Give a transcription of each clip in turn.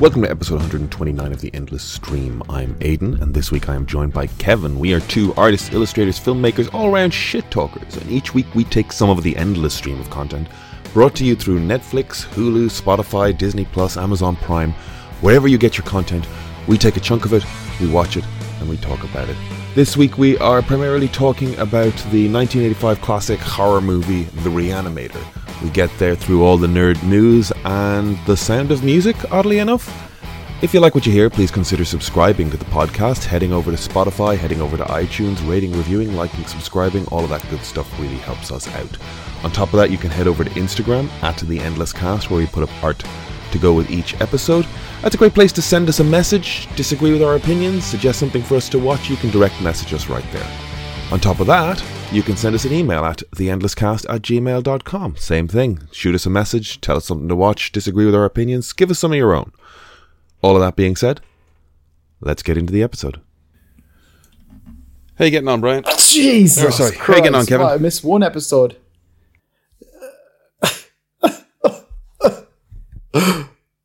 Welcome to episode 129 of The Endless Stream. I'm Aidan, and this week I am joined by Kevin. We are two artists, illustrators, filmmakers, all around shit talkers, and each week we take some of the endless stream of content brought to you through Netflix, Hulu, Spotify, Disney Plus, Amazon Prime, wherever you get your content. We take a chunk of it, we watch it, and we talk about it. This week we are primarily talking about the 1985 classic horror movie The Reanimator. We get there through all the nerd news and the sound of music, oddly enough. If you like what you hear, please consider subscribing to the podcast, heading over to Spotify, heading over to iTunes, rating, reviewing, liking, subscribing, all of that good stuff really helps us out. On top of that, you can head over to Instagram at The Endless Cast, where we put up art to go with each episode. That's a great place to send us a message, disagree with our opinions, suggest something for us to watch, you can direct message us right there. On top of that, you can send us an email at theendlesscast at gmail.com. Same thing. Shoot us a message, tell us something to watch, disagree with our opinions, give us some of your own. All of that being said, let's get into the episode. How you getting on, Brian? Jesus Oh, sorry. Christ. How you getting on, Kevin? Wow, I missed one episode.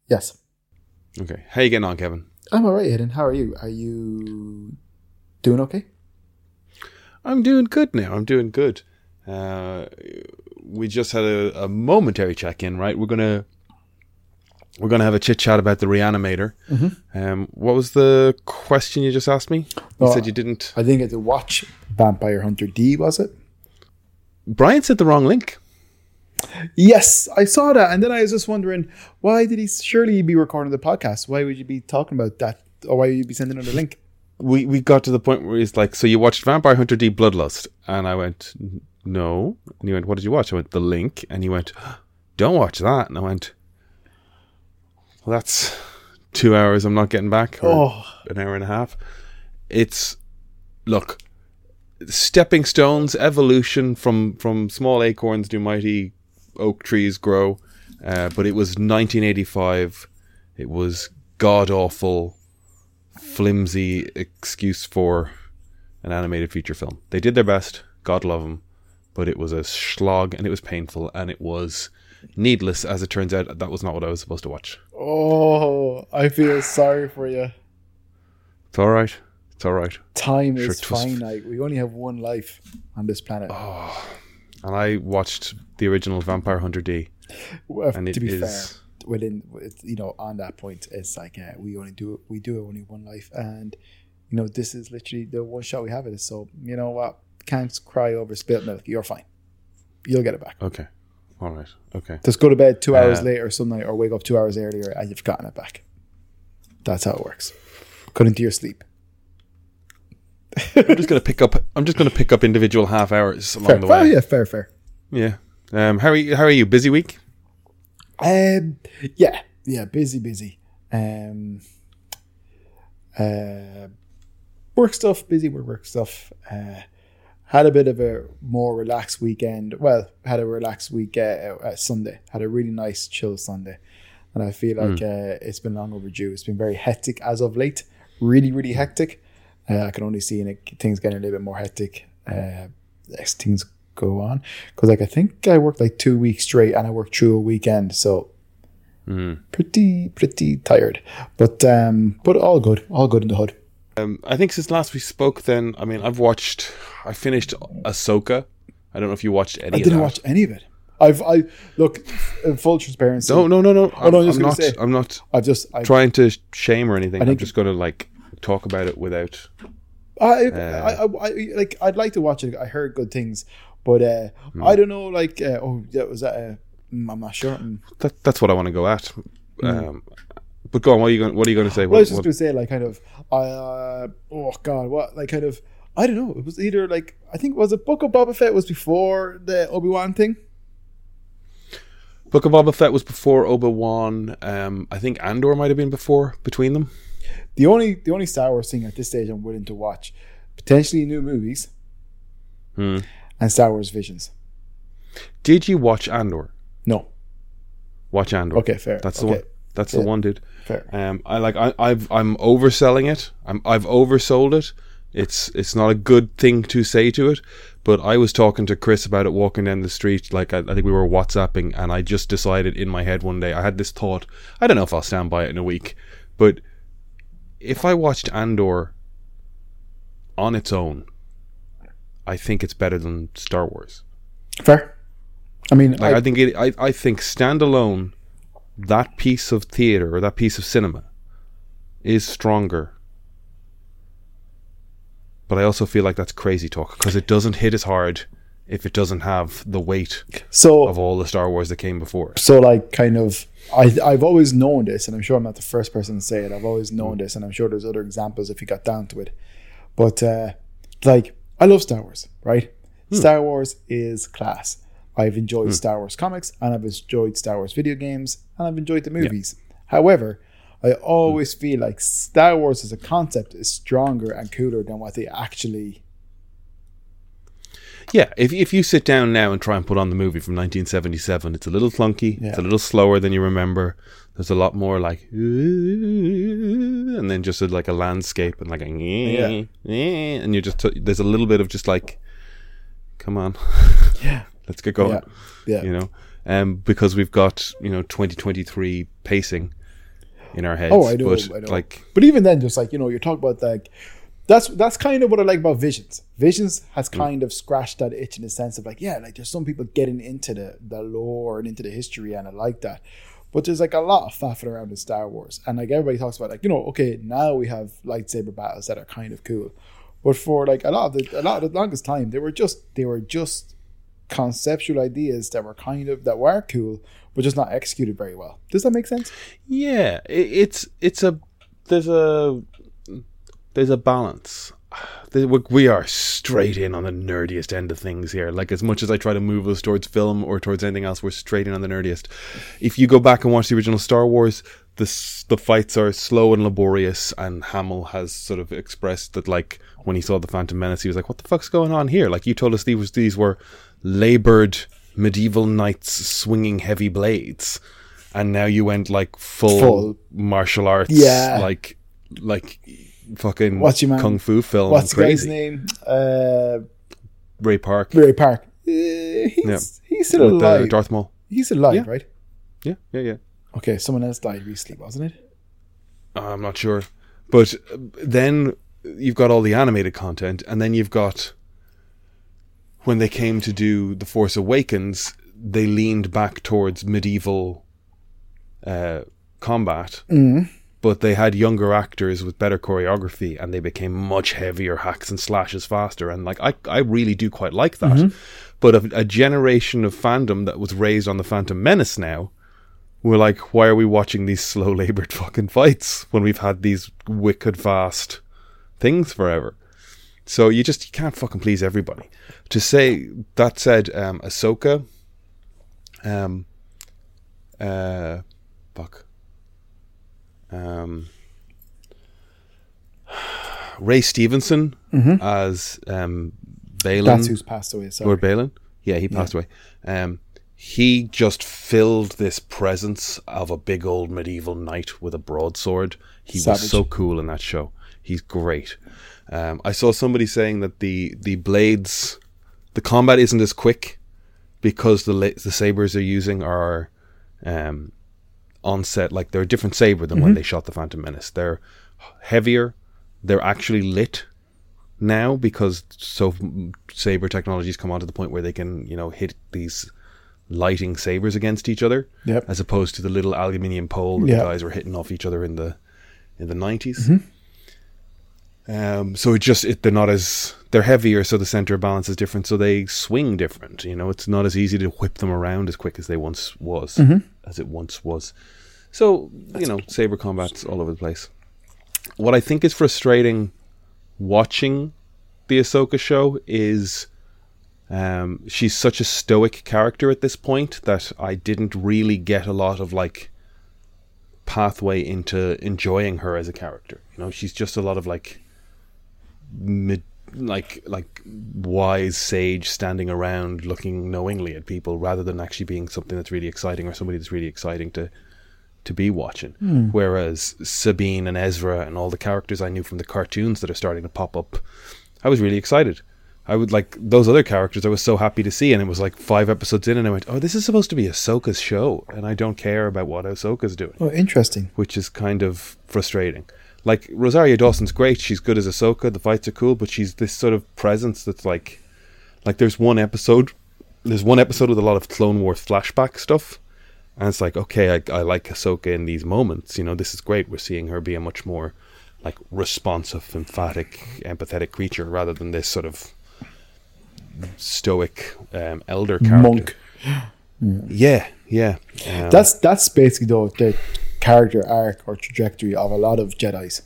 yes. Okay. How you getting on, Kevin? I'm all right, Aidan. How are you? Are you doing okay? I'm doing good now. I'm doing good. Uh, we just had a, a momentary check in, right? We're gonna we're gonna have a chit chat about the Reanimator. Um, what was the question you just asked me? You Oh, said you didn't. I didn't get to watch Vampire Hunter D, was it? Brian said the wrong link. Yes, I saw that, and then I was just wondering why did he? Surely be recording the podcast. Why would you be talking about that, or why would you be sending out a link? We we got to the point where he's like, "So you watched Vampire Hunter D Bloodlust?" And I went, "No." And he went, "What did you watch?" I went, "The Link." And he went, "Don't watch that." And I went, "Well, that's two hours. I'm not getting back." or Oh, an hour and a half. It's look, stepping stones, evolution from from small acorns do mighty oak trees grow. Uh, but it was 1985. It was god awful, flimsy excuse for an animated feature film. They did their best. God love them, but it was a slog and it was painful and it was needless. As it turns out, that was not what I was supposed to watch. oh, I feel sorry for you. It's all right. It's all right. Time Sure, is finite. We only have one life on this planet. And I watched the original Vampire Hunter D, Well, and it to be is fair, within you know on that point, it's like uh, we only do it. We do it only one life, and you know this is literally the one shot we have at it. So you know what? Can't cry over spilt milk. You're fine. You'll get it back. okay. All right. Okay. Just go to bed two hours Uh, later some night, or wake up two hours earlier, and you've gotten it back. That's how it works. Cut into your sleep. I'm just gonna pick up. I'm just gonna pick up individual half hours along Fair, the fair, way. yeah, fair, fair. Yeah. Um. How are you? How are you? Busy week? Um, yeah, yeah, busy, busy. Um, uh, work stuff, busy with work stuff. Uh, had a bit of a more relaxed weekend. Well, had a relaxed week uh, uh, Sunday. Had a really nice, chill Sunday, and I feel like uh, it's been long overdue. It's been very hectic as of late. Really, really hectic. Uh, I can only see it, things getting a little bit more hectic uh, as things go on. Because like I think I worked like two weeks straight, and I worked through a weekend, so pretty pretty tired. But um, but all good, all good in the hood. Um. I think since last we spoke, then I mean I've watched. I finished Ahsoka. I don't know if you watched any. Of I didn't watch any of it. I've I look in full transparency. No, no, no, no. I'm, no, I I'm gonna not. say- I'm not I've just I trying to shame or anything. I'm just gonna like talk about it without. I, Uh, I, I, I like I'd like to watch it. I heard good things, but uh, Hmm. I don't know. Like uh, oh, that was that. Uh, mm, I'm not sure. Mm. That, that's what I want to go at. Um. But go on. What are you going? What are you going to say? Well, I was just gonna say like kind of. Uh, oh God, what like kind of. I don't know. It was either like I think was it Book of Boba Fett was before the Obi Wan thing. Book of Boba Fett was before Obi Wan. Um, I think Andor might have been before between them. The only the only Star Wars thing at this stage I'm willing to watch, potentially new movies, Hmm. and Star Wars Visions. Did you watch Andor? No. Watch Andor. Okay, fair. That's the okay, one. That's the one, dude. fair. Um, I like. I, I've. I'm overselling it. I'm. I've oversold it. It's. It's not a good thing to say to it, but I was talking to Chris about it walking down the street. Like I, I think we were WhatsApping, and I just decided in my head one day I had this thought. I don't know if I'll stand by it in a week, but if I watched Andor on its own, I think it's better than Star Wars. Fair. I mean, Like I, I, think it. I, I think standalone, that piece of theater or that piece of cinema is stronger. But I also feel like that's crazy talk because it doesn't hit as hard if it doesn't have the weight so of all the Star Wars that came before. so like kind of I I've always known this, and I'm sure I'm not the first person to say it. I've always known mm. this, and I'm sure there's other examples if you got down to it. But uh, like I love Star Wars, right? Hmm. Star Wars is class. I've enjoyed hmm. Star Wars comics, and I've enjoyed Star Wars video games, and I've enjoyed the movies. However, I always feel like Star Wars as a concept is stronger and cooler than what they actually. Yeah, if if you sit down now and try and put on the movie from 1977, it's a little clunky. It's a little slower than you remember. There's a lot more like, and then just a, like a landscape and like a, Yeah. and you just t- there's a little bit of just like, come on, Yeah. let's get going. Yeah. Yeah. You know, um, because we've got you know 2023 pacing in our heads. Oh, I know, but I know. like, But even then, just like you know, you're talking about like that's that's kind of what I like about Visions. Visions has Mm. kind of scratched that itch in the sense of like, yeah, like there's some people getting into the the lore and into the history, and I like that. But there's like a lot of faffing around in Star Wars, and like everybody talks about like you know, okay, now we have lightsaber battles that are kind of cool, but for like a lot of the a lot of the longest time, they were just they were just conceptual ideas that were kind of that were cool, but just not executed very well. Does that make sense? Yeah, it's it's a there's a there's a balance. We- are straight in on the nerdiest end of things here. Like as much as I try to move us towards film or towards anything else, we're straight in on the nerdiest. If you go back and watch the original Star Wars, the the fights are slow and laborious, and Hamill has sort of expressed that like when he saw the Phantom Menace, he was like, "What the fuck's going on here?" Like you told us these these were labored medieval knights swinging heavy blades and now you went like full, Full. martial arts, Yeah. like like fucking What's your man- kung fu film, What's the guy's name? Uh, Ray Park Ray Park. Uh, he's, he's still with uh, alive. Darth Maul. he's alive, Yeah. right? Yeah, yeah, yeah. Okay, someone else died recently, wasn't it? I'm not sure, but uh, then you've got all the animated content, and then you've got when they came to do the Force Awakens, they leaned back towards medieval uh, combat. But they had younger actors with better choreography, and they became much heavier hacks and slashes faster. And like I, I really do quite like that. But a, a generation of fandom that was raised on the Phantom Menace now, we're like, why are we watching these slow labored fucking fights when we've had these wicked fast things forever? So you just you can't fucking please everybody. To say that said, um, Ahsoka, um, uh, fuck, um, Ray Stevenson as um, Baylan. That's who's passed away. Sorry. Lord Baylan. Yeah, he passed away. Um, he just filled this presence of a big old medieval knight with a broadsword. He Savage. was so cool in that show. He's great. Um, I saw somebody saying that the the blades, the combat isn't as quick because the la- the sabers they're using are um, on set like they're a different saber than when they shot the Phantom Menace. They're heavier. They're actually lit now because so saber technologies come on to the point where they can you know hit these lighting sabers against each other Yep. as opposed to the little aluminium pole that Yeah. the guys were hitting off each other in the in the 90s Mm-hmm. Um, so it just it, they're not as they're heavier so the center of balance is different so they swing different you know it's not as easy to whip them around as quick as they once was Mm-hmm. as it once was so you know saber combat's all over the place what i think is frustrating watching the Ahsoka show is um, she's such a stoic character at this point that I didn't really get a lot of like pathway into enjoying her as a character. You know, she's just a lot of like mid like like wise sage standing around looking knowingly at people rather than actually being something that's really exciting or somebody that's really exciting to to be watching. Hmm. Whereas Sabine and Ezra and all the characters I knew from the cartoons that are starting to pop up, I was really excited. I would like those other characters. I was so happy to see, and it was like five episodes in, and I went, "Oh, this is supposed to be Ahsoka's show, and I don't care about what Ahsoka's doing," Oh, interesting. which is kind of frustrating. Like Rosario Dawson's great; she's good as Ahsoka. The fights are cool, but she's this sort of presence that's like, like there's one episode, there's one episode with a lot of Clone Wars flashback stuff, and it's like, okay, I, I like Ahsoka in these moments. You know, this is great. We're seeing her be a much more like responsive, emphatic, empathetic creature rather than this sort of stoic um, elder character. Monk. Yeah, yeah. Um, That's that's basically though the character arc or trajectory of a lot of Jedi's.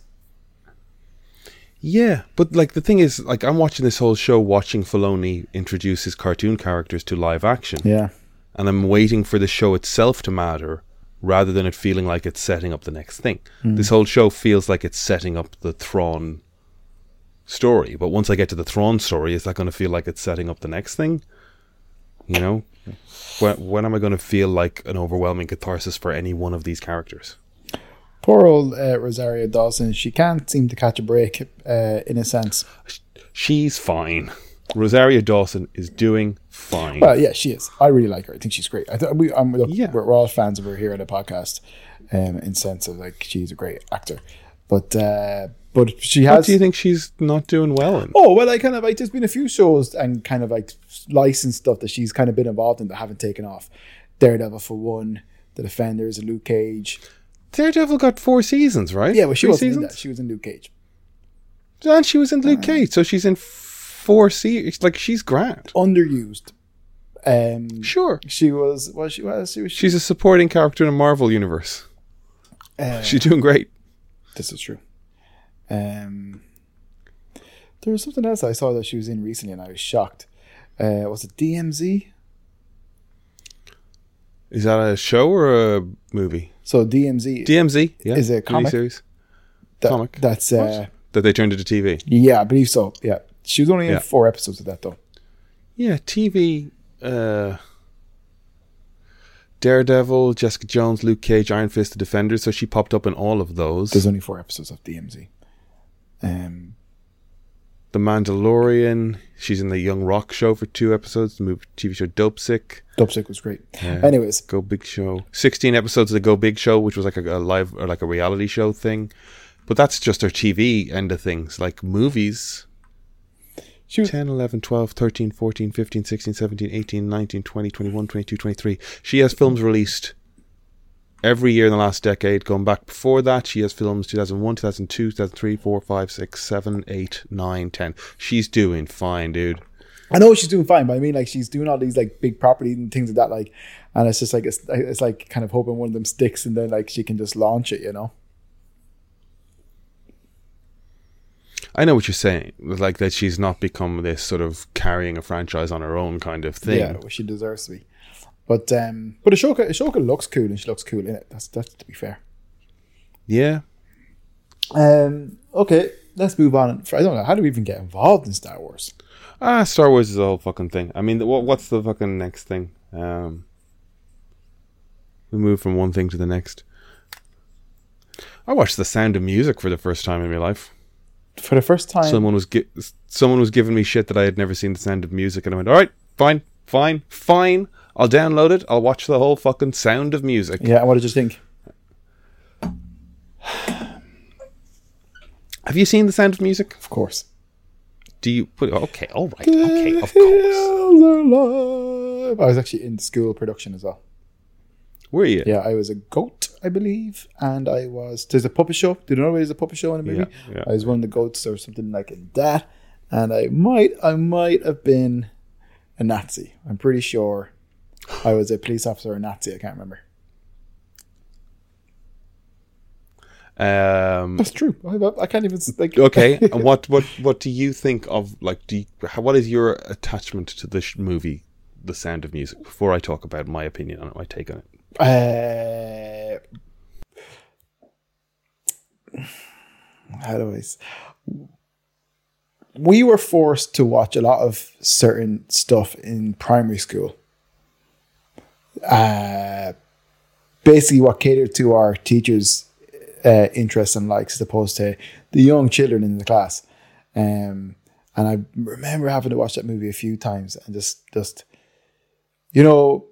yeah, but like the thing is, like I'm watching this whole show, watching Filoni introduce his cartoon characters to live action, Yeah. and I'm waiting for the show itself to matter rather than it feeling like it's setting up the next thing. Hmm. This whole show feels like it's setting up the Thrawn story, but once I get to the Thrawn story, is that going to feel like it's setting up the next thing? You know, when when am I going to feel like an overwhelming catharsis for any one of these characters? Poor old uh, Rosario Dawson. She can't seem to catch a break, uh, in a sense. She's fine. Rosario Dawson is doing fine. Well, yeah, she is. I really like her. I think she's great. I th- we, um, look, Yeah. we're, we're all fans of her here on the podcast, um, in sense of like she's a great actor. But uh, but she what has. do you think she's not doing well in? Oh well, I kind of like. There's been a few shows and kind of like licensed stuff that she's kind of been involved in that haven't taken off. Daredevil for one, The Defenders, and Luke Cage. Daredevil got four seasons, right? Yeah, but she wasn't in that. She was in Luke Cage. And she was in Luke Cage, so she's in four seasons. Like she's grand. Underused. Um, Sure, she was. Was she? Was she? Was she she's a supporting character in a Marvel universe. uh, She's doing great. This is true. Um, there was something else I saw that she was in recently, and I was shocked. Uh, was it DMZ? Is that a show or a movie? So DMZ DMZ, yeah, Is it a TV comic? series that- comic. That's uh, that they turned into TV. yeah, I believe so. Yeah, she was only in Yeah. four episodes of that though. Yeah, TV. Uh, Daredevil, Jessica Jones, Luke Cage, Iron Fist, The Defenders. So she popped up in all of those. There's only four episodes of DMZ. Um, The Mandalorian. She's in the Young Rock show for two episodes. The movie, TV show Dope Sick. Dopesick was great. Yeah. Anyways, Go Big Show. Sixteen episodes of the Go Big Show, which was like a, a live or like a reality show thing. But that's just her TV end of things. Like movies. She was 10, 11, 12, 13, 14, 15, 16, 17, 18, 19, 20, 21, 22, 23. She has films released every year in the last decade. Going back before that, she has films 2001, 2002, 2003, 4, 5, 6, 7, 8, 9, 10. She's doing fine, dude. I know she's doing fine, but I mean, like, she's doing all these like big properties and things like that. Like, and it's just like it's, it's like kind of hoping one of them sticks, and then like she can just launch it, you know. I know what you're saying. Like that she's not become this sort of carrying a franchise on her own kind of thing. Yeah, well, she deserves to be. But um, but Ahsoka, Ahsoka looks cool, and she looks cool in it. That's that's to be fair. Yeah. Um, okay, let's move on. I don't know how do we even get involved in Star Wars. Ah, Star Wars is a whole fucking thing. I mean, what what's the fucking next thing? Um, we move from one thing to the next. I watched The Sound of Music for the first time in my life. For the first time, Someone was gi- someone was giving me shit that I had never seen The Sound of Music, and I went, "All right, fine, fine, fine. I'll download it. I'll watch the whole fucking Sound of Music." yeah. And what did you think? Have you seen The Sound of Music? Of course. Do you? Put, okay, all right, okay, of course. Hills are alive. I was actually in school production as well. Were you? Yeah, I was a goat, I believe, and I was. There's a puppet show. Do you know there's a puppet show in a movie? Yeah, yeah. I was one of the goats or something like that, and I might, I might have been a Nazi. I'm pretty sure I was a police officer or a Nazi. I can't remember. Um, That's true. I, I can't even okay and what what what do you think of like do you, how, what is your attachment to this movie the sound of music before i talk about my opinion on it my take on it Uh, how do I? s- We were forced to watch a lot of certain stuff in primary school. Uh, basically, what catered to our teachers' uh, interests and likes, as opposed to the young children in the class. Um, And I remember having to watch that movie a few times and just, just, you know,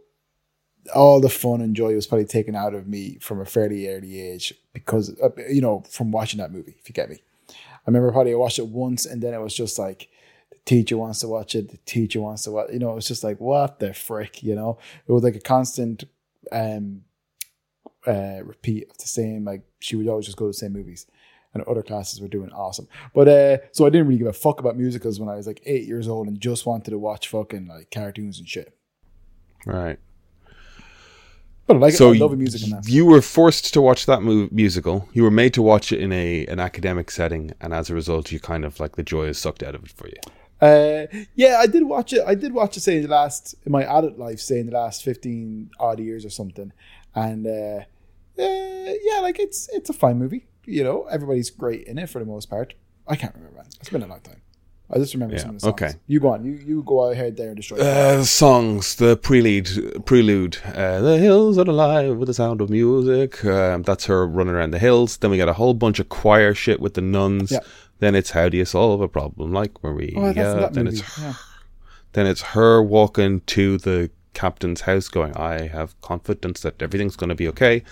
all the fun and joy was probably taken out of me from a fairly early age because, uh, you know, from watching that movie, if you get me. I remember probably I watched it once and then it was just like, the teacher wants to watch it, the teacher wants to watch, you know, it was just like, what the frick, you know? It was like a constant um uh repeat of the same, like she would always just go to the same movies. And other classes were doing awesome. But uh so I didn't really give a fuck about musicals when I was like eight years old and just wanted to watch fucking like cartoons and shit. Right. But I like So it. I love y- music in that. you were forced to watch that mu- musical. You were made to watch it in a an academic setting, and as a result, you kind of like the joy is sucked out of it for you. Uh, yeah, I did watch it. I did watch it, say, in the last, in my adult life, say, in the last 15 odd years or something. And, uh, uh, yeah, like, it's it's a fine movie. You know, everybody's great in it for the most part. I can't remember, man. It's been a long time. I just remember Yeah, some of the songs. okay. You go on. You you go ahead there and destroy. Uh, the songs, the prelude, prelude. Uh, the hills are alive with the sound of music. Um, that's her running around the hills. Then we got a whole bunch of choir shit with the nuns. Yeah. Then it's how do you solve a problem like Maria? oh, that then movie. it's Yeah. then it's her walking to the captain's house, going, "I have confidence that everything's going to be okay."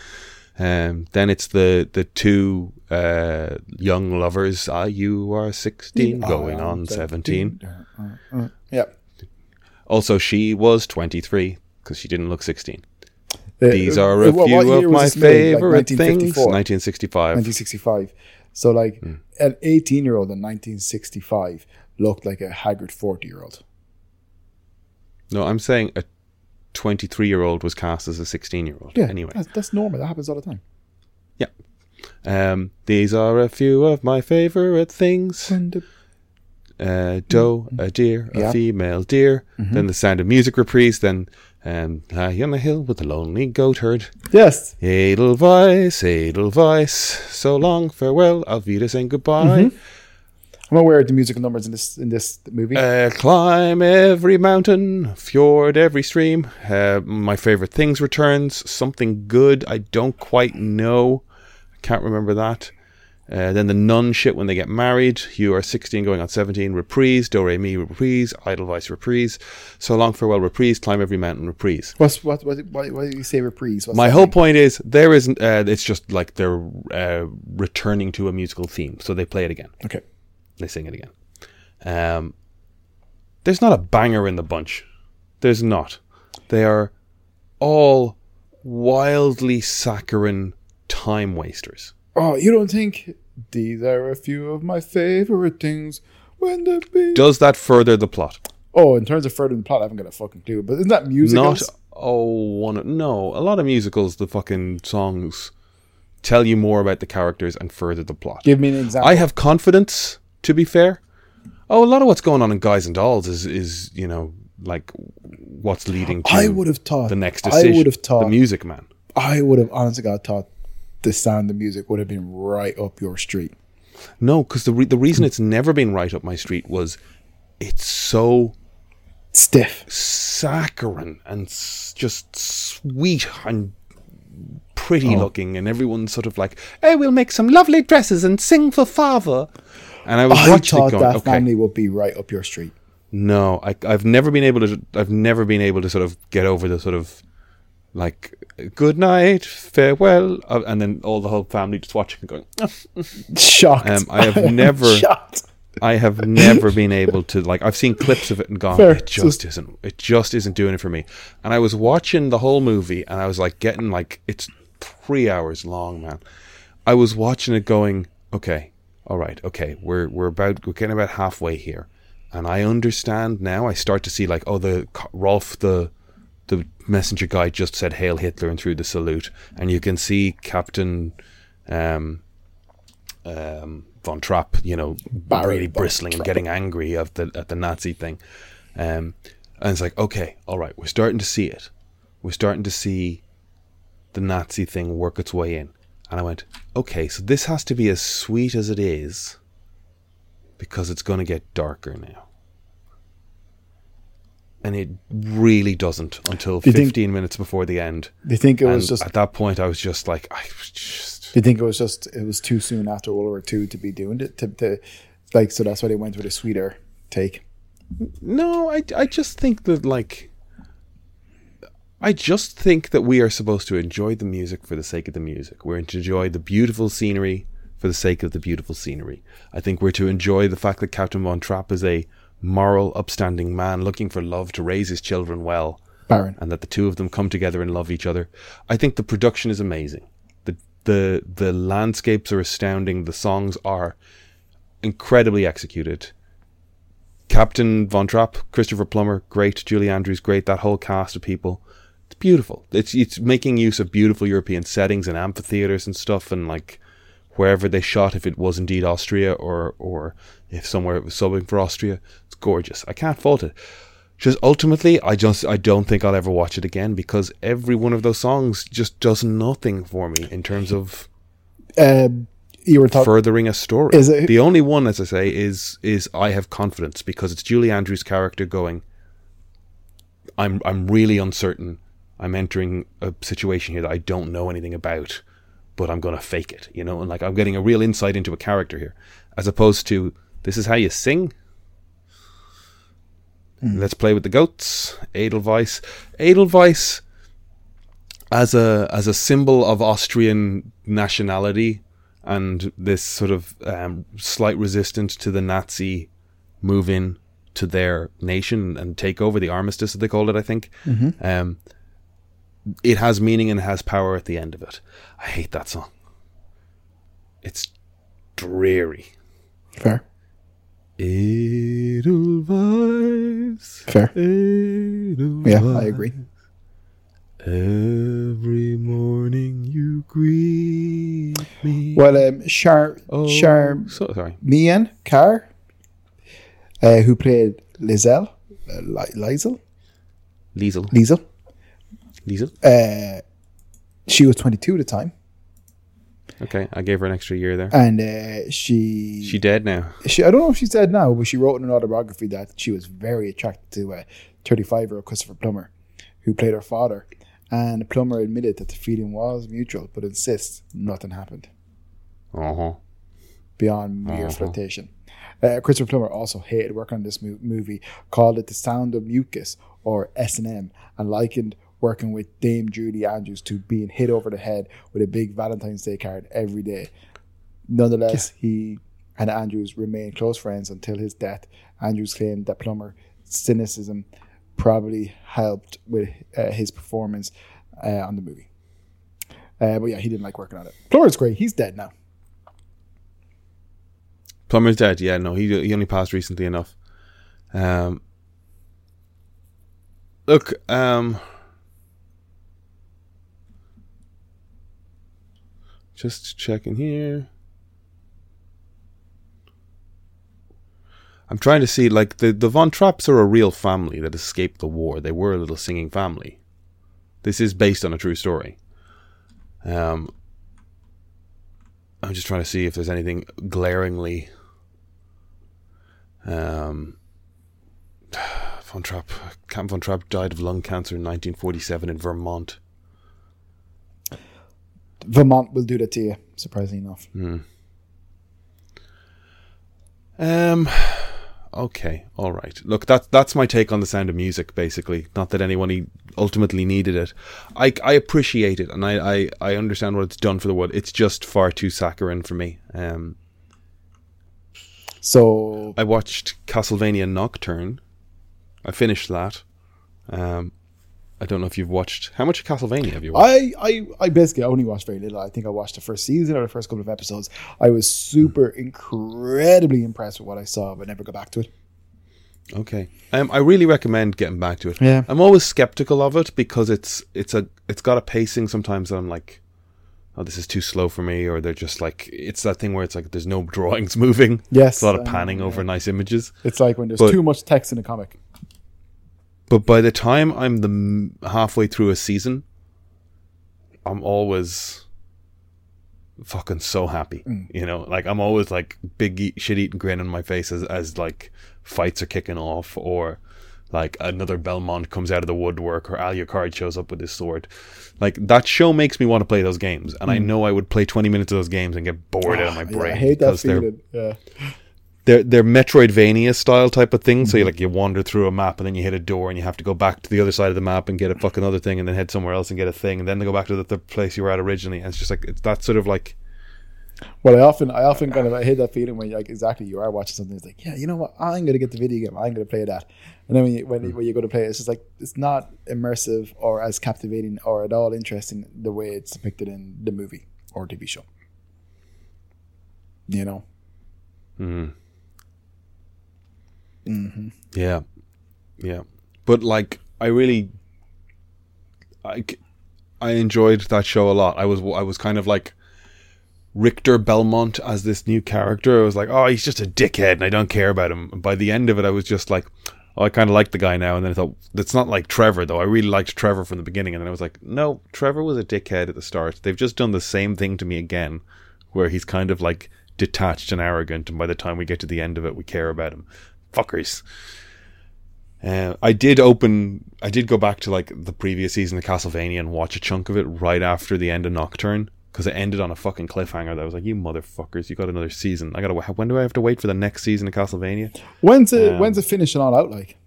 Um, then it's the the two uh, young lovers. Ah, you are sixteen, going on the- seventeen. Uh, uh, uh, yeah. Also, she was twenty three because she didn't look sixteen. These are a few of my made? Like favorite things. 1954? 1965. 1965. So, like, Hmm. an 18 year old in 1965 looked like a haggard 40 year old. No, I'm saying a 23 year old was cast as a 16 year old. Yeah. Anyway, That's, that's normal. That happens all the time. um, these are a few of my favorite things. The Uh, doe, a deer, a Yeah. female deer. Then the Sound of Music reprise. Then um, High on the Hill with the Lonely Goat Herd. Yes. Edelweiss, Edelweiss. So long, farewell, Auf Wiedersehen, goodbye. I'm aware of the musical numbers in this in this movie. Uh, climb every mountain, fjord every stream. Uh, my favorite things returns. Something good. I don't quite know. I can't remember that. Uh, then the nun shit when they get married. You are 16 going on 17. Reprise. Do re mi reprise. Edelweiss reprise. So long farewell reprise. Climb every mountain reprise. What's what what why, why do you say reprise? What's My whole point is there isn't. Uh, it's just like they're uh, returning to a musical theme, so they play it again. Okay. They sing it again. Um, there's not a banger in the bunch. There's not. They are all wildly saccharine time wasters. Oh, you don't think these are a few of my favorite things when the beat Does that further the plot? Oh, in terms of furthering the plot, I haven't got a fucking clue. But isn't that music? Not oh one no. A lot of musicals, the fucking songs tell you more about the characters and further the plot. Give me an example. I have confidence. To be fair, oh, a lot of what's going on in Guys and Dolls is is you know like what's leading to I would have thought the next decision. I would have taught the. Music Man. I would have honestly got thought the sound of music would have been right up your street. No, because the re- the reason it's never been right up my street was it's so Stiff. saccharine and s- just sweet and pretty Oh. looking, and everyone's sort of like, "Hey, we'll make some lovely dresses and sing for father." And I was I watching thought it going, that "Okay, family would be right up your street. no, I, I've never been able to. I've never been able to sort of get over the sort of like good night, farewell, uh, and then all the whole family just watching and going. "Oh, Shocked. Um, I have never- shocked. I have never been able to like I've seen clips of it and gone Fair. it just isn't it just isn't doing it for me. And I was watching the whole movie and I was like getting like it's 3 hours long, man. I was watching it going, okay, all right, okay, we're we're about we're getting about halfway here. And I understand now. I start to see like oh the Rolf the the messenger guy just said hail Hitler and threw the salute and you can see Captain um um, von Trapp, you know, Barry really bristling and getting angry at the at the Nazi thing. Um, and it's like, okay, all right, we're starting to see it. We're starting to see the Nazi thing work its way in. And I went, okay, so this has to be as sweet as it is because it's going to get darker now. And it really doesn't until think- 15 minutes before the end. Do you think it And was just? at that point, I was just like, I was just. Do you think it was just? It was too soon after World War Two to be doing it. To, to like, so that's why they went with a sweeter take. No, I, I just think that like I just think that we are supposed to enjoy the music for the sake of the music. We're to enjoy the beautiful scenery for the sake of the beautiful scenery. I think we're to enjoy the fact that Captain Von Trapp is a moral, upstanding man looking for love to raise his children well, Baron. and that the two of them come together and love each other. I think the production is amazing. the the The landscapes are astounding. The songs are incredibly executed. Captain Von Trapp, Christopher Plummer, great. Julie Andrews, great. That whole cast of people, beautiful. It's it's making use of beautiful European settings and amphitheaters and stuff, and like wherever they shot, if it was indeed Austria or or if somewhere it was subbing for Austria, it's gorgeous. I can't fault it. Just ultimately, I just I don't think I'll ever watch it again because every one of those songs just does nothing for me in terms of Um, you were talking. furthering a story. Is it- the only one, as I say, is is I have confidence because it's Julie Andrews' character going. I'm I'm really uncertain. I'm entering a situation here that I don't know anything about, but I'm gonna fake it, you know, and like I'm getting a real insight into a character here, as opposed to this is how you sing. Let's play with the goats. Edelweiss, Edelweiss, as a as a symbol of Austrian nationality and this sort of um, slight resistance to the Nazi move in to their nation and take over the armistice, as they called it, I think. Um, it has meaning and has power at the end of it. I hate that song. It's dreary. Fair. Edelweiss. Fair. Edelweiss. Yeah, I agree. Every morning you greet me. Well, um, Char Oh, Char so, sorry. Mian Carr, uh, who played Lizelle, uh, Li- Liesel, Liesel. Uh, she was 22 at the time, Okay, I gave her an extra year there. and uh, she, She dead now. she I don't know if she's dead now, but she wrote in an autobiography that she was very attracted to a 35 year old Christopher Plummer, who played her father. And Plummer admitted that the feeling was mutual, but insists nothing happened Uh huh. beyond mere Uh-huh. flirtation. Uh, Christopher Plummer also hated working on this mo- movie, called it the sound of mucus or S and M, and likened working with Dame Judy Andrews to being hit over the head with a big Valentine's Day card every day. Nonetheless, he and Andrews remained close friends until his death. Andrews claimed that Plummer's cynicism probably helped with uh, his performance uh, on the movie. Uh, but yeah, he didn't like working on it. Plummer's great. He's dead now. Plummer's dead. Yeah, no, he he only passed recently enough. Um, look, um, just checking here. I'm trying to see like the the Von Trapps are a real family that escaped the war. They were a little singing family. This is based on a true story. Um, I'm just trying to see if there's anything glaringly. Um, Von Trapp, Camp Von Trapp died of lung cancer in 1947 in Vermont. Vermont will do that to you, surprisingly enough. Um, okay, all right. Look, that's that's my take on the sound of music. Basically, not that anyone ultimately needed it. I I appreciate it, and I, I I understand what it's done for the world. It's just far too saccharine for me. Um, So I watched Castlevania Nocturne. I finished that. Um, I don't know if you've watched. How much of Castlevania have you watched? I, I, I basically only watched very little. I think I watched the first season or the first couple of episodes. I was super incredibly impressed with what I saw, but never got back to it. Okay. Um, I really recommend getting back to it. Yeah. I'm always skeptical of it because it's it's a it's got a pacing sometimes that I'm like, oh, this is too slow for me, or they're just like it's that thing where it's like there's no drawings moving. Yes, It's a lot of know, panning yeah. over nice images. It's like when there's But- too much text in a comic. But by the time I'm the m- halfway through a season, I'm always fucking so happy. Mm. You know, like I'm always like big shit eating grin on my face as as like fights are kicking off or like another Belmont comes out of the woodwork or Alucard shows up with his sword. Like that show makes me want to play those games, and I mm. know I would play 20 minutes of those games and get bored out of my ah, Yeah, brain I hate that feeling. Yeah. They're they're Metroidvania style type of thing. So you mm-hmm. like you wander through a map and then you hit a door and you have to go back to the other side of the map and get a fucking other thing and then head somewhere else and get a thing and then they go back to the, the place you were at originally. And it's just like it's that sort of like Well, I often, I often kind of I hate that feeling when you like exactly you are watching something. It's like, yeah, you know what? I'm gonna get the video game. I'm gonna play that. And then when you when, mm. when you go to play it, it's just like it's not immersive or as captivating or at all interesting the way it's depicted in the movie or TV show. You know. Mm-hmm. Mm-hmm. Yeah, yeah. But like, I really, I, I enjoyed that show a lot. I was, I was kind of like Richter Belmont as this new character. I was like, oh, he's just a dickhead, and I don't care about him. And by the end of it, I was just like, oh, I kind of like the guy now. And then I thought, that's not like Trevor though. I really liked Trevor from the beginning, and then I was like, no, Trevor was a dickhead at the start. They've just done the same thing to me again, where he's kind of like detached and arrogant, and by the time we get to the end of it, we care about him. Fuckers. Uh, I did open. I did go back to like the previous season of Castlevania and watch a chunk of it right after the end of Nocturne because it ended on a fucking cliffhanger. That I was like, "You motherfuckers! You got another season. I gotta. When do I have to wait for the next season of Castlevania?" When's it? Um, when's it finishing all out? Like,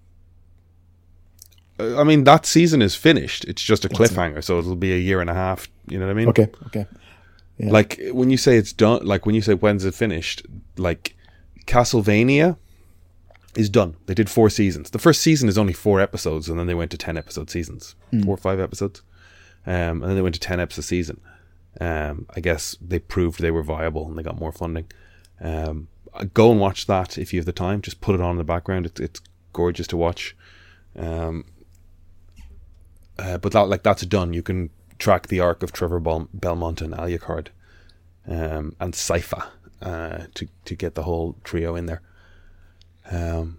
I mean, that season is finished. It's just a cliffhanger, so it'll be a year and a half. You know what I mean? okay, okay, yeah. Like when you say it's done, like when you say when's it finished, like Castlevania is done. They did four seasons. The first season is only four episodes, and then they went to ten episode seasons, four or five episodes, um, and then they went to ten episodes a season. Um, I guess they proved they were viable and they got more funding. Um, go and watch that if you have the time. Just put it on in the background. It's it's gorgeous to watch. Um, uh, but that like that's done. You can track the arc of Trevor Bel- Belmont and Alucard, um, and Sypha uh, to to get the whole trio in there. Um,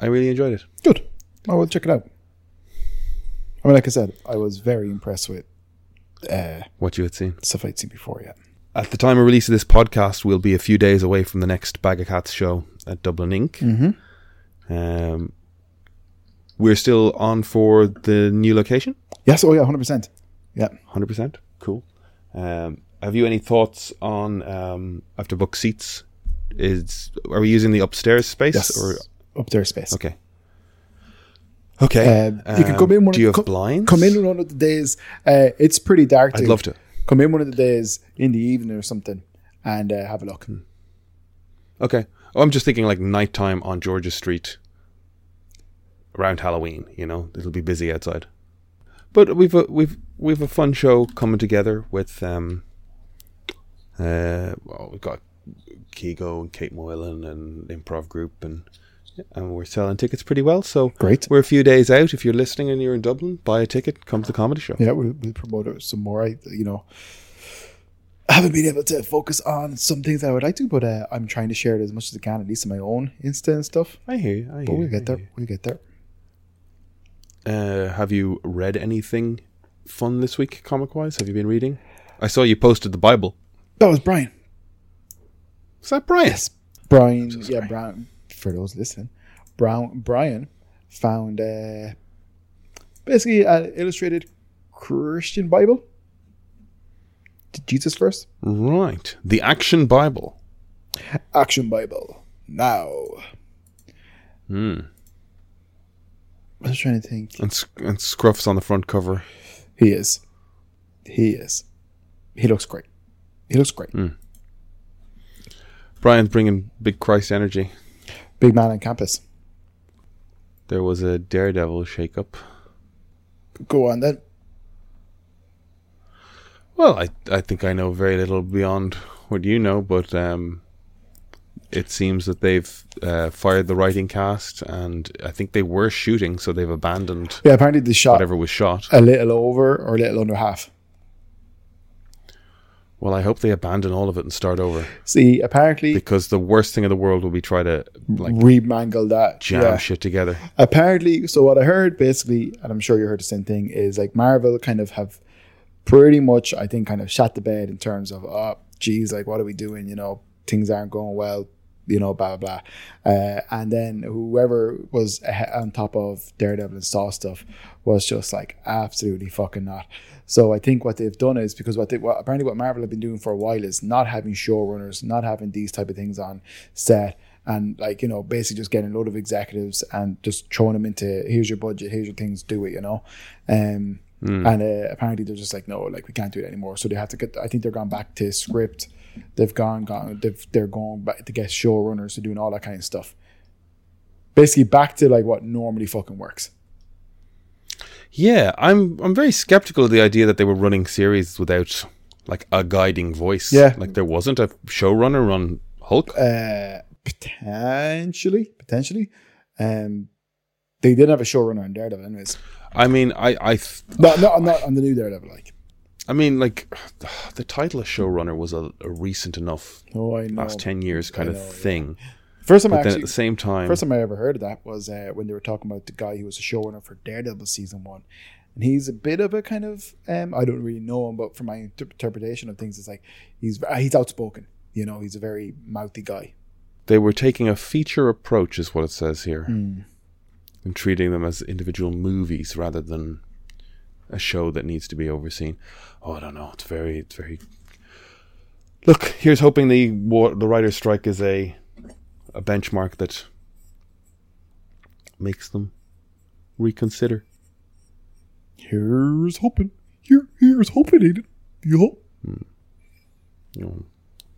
I really enjoyed it. good. I will check it out. I mean, like I said, I was very impressed with uh, What you had seen stuff I'd seen before. Yeah. at the time of release of this podcast, we'll be a few days away from the next Bag of Cats show at Dublin Inc. Mm-hmm. Um, we're still on for the new location. Yes. Oh yeah. Hundred percent. Yeah. Hundred percent. Cool. Um, have you any thoughts on um, after book seats? Is are we using the upstairs space Yes. or Up there space. okay? Okay. Um, you can come in one. Do you have co- blinds? Come in one of the days. Uh, it's pretty dark. I'd love to. come in one of the days in the evening or something and uh, have a look. Okay. Oh, I'm just thinking like nighttime on George's Street around Halloween. You know, it'll be busy outside. But we've a, we've we've a fun show coming together with um. Uh, well, we've got Kigo and Kate Moylan and improv group and and we're selling tickets pretty well. So Great. we're a few days out. If you're listening and you're in Dublin, buy a ticket. Come to the comedy show. Yeah, we'll, we'll promote it some more. I, you know, I haven't been able to focus on some things I would like to, but uh, I'm trying to share it as much as I can, at least in my own Insta and stuff. I hear you. I hear But we'll get there. We'll get there. Uh, have you read anything fun this week, comic wise? Have you been reading? I saw you posted the Bible. That was Brian. Is that Brian? Yes, Brian. yeah, Brian. For those listening, Brown Brian found uh, basically an illustrated Christian Bible. Did Jesus first? Right. The Action Bible. Action Bible. Now, Hmm. I was trying to think. And, and Scruff's on the front cover. He is. He is. He looks great. He looks great. Brian's bringing big Christ energy. Big man on campus. There was a Daredevil shakeup. Go on then. Well, I I think I know very little beyond what you know, but um, it seems that they've uh, fired the writing cast, and I think they were shooting, so they've abandoned Yeah, apparently they shot whatever was shot. a little over or a little under half. Well, I hope they abandon all of it and start over, See, apparently because the worst thing in the world will be try to like remangle that. jam Yeah. shit together. Apparently, so what I heard basically, and I'm sure you heard the same thing, is like Marvel kind of have pretty much, I think, kind of shot the bed in terms of, oh, geez, like what are we doing? You know, things aren't going well. You know, blah blah blah. Uh, and then whoever was on top of Daredevil and saw stuff was just like absolutely fucking not. So I think what they've done is because what they what, apparently what Marvel have been doing for a while is not having showrunners, not having these type of things on set, and like you know basically just getting a load of executives and just throwing them into here's your budget, here's your things, do it, you know. Um, and uh, apparently they're just like no, like we can't do it anymore. So they have to get. I think they're gone back to script. They've gone gone. They've they're going back to get showrunners to doing all that kind of stuff. Basically back to like what normally fucking works. Yeah, I'm I'm very skeptical of the idea that they were running series without like a guiding voice. Yeah. like there wasn't a showrunner on Hulk. Uh, potentially, potentially. Um, they didn't have a showrunner on Daredevil, anyways. I mean, I I th- No, no, not on the new Daredevil. Like, I mean, like the title of showrunner was a, a recent enough oh, I know. last ten years kind I of know, yeah. thing. First time I But then at the same time, first time I ever heard of that was uh, when they were talking about the guy who was a showrunner for Daredevil season one, and he's a bit of a kind of um, I don't really know him, but from my inter- interpretation of things, it's like he's uh, he's outspoken. You know, he's a very mouthy guy. they were taking a feature approach, is what it says here, Hmm. and treating them as individual movies rather than a show that needs to be overseen. Oh, I don't know. It's very, it's very. Look, here's hoping the wa- the writers' strike is a a benchmark that makes them reconsider. Here's hoping. Here, here's hoping, Aidan. You You know,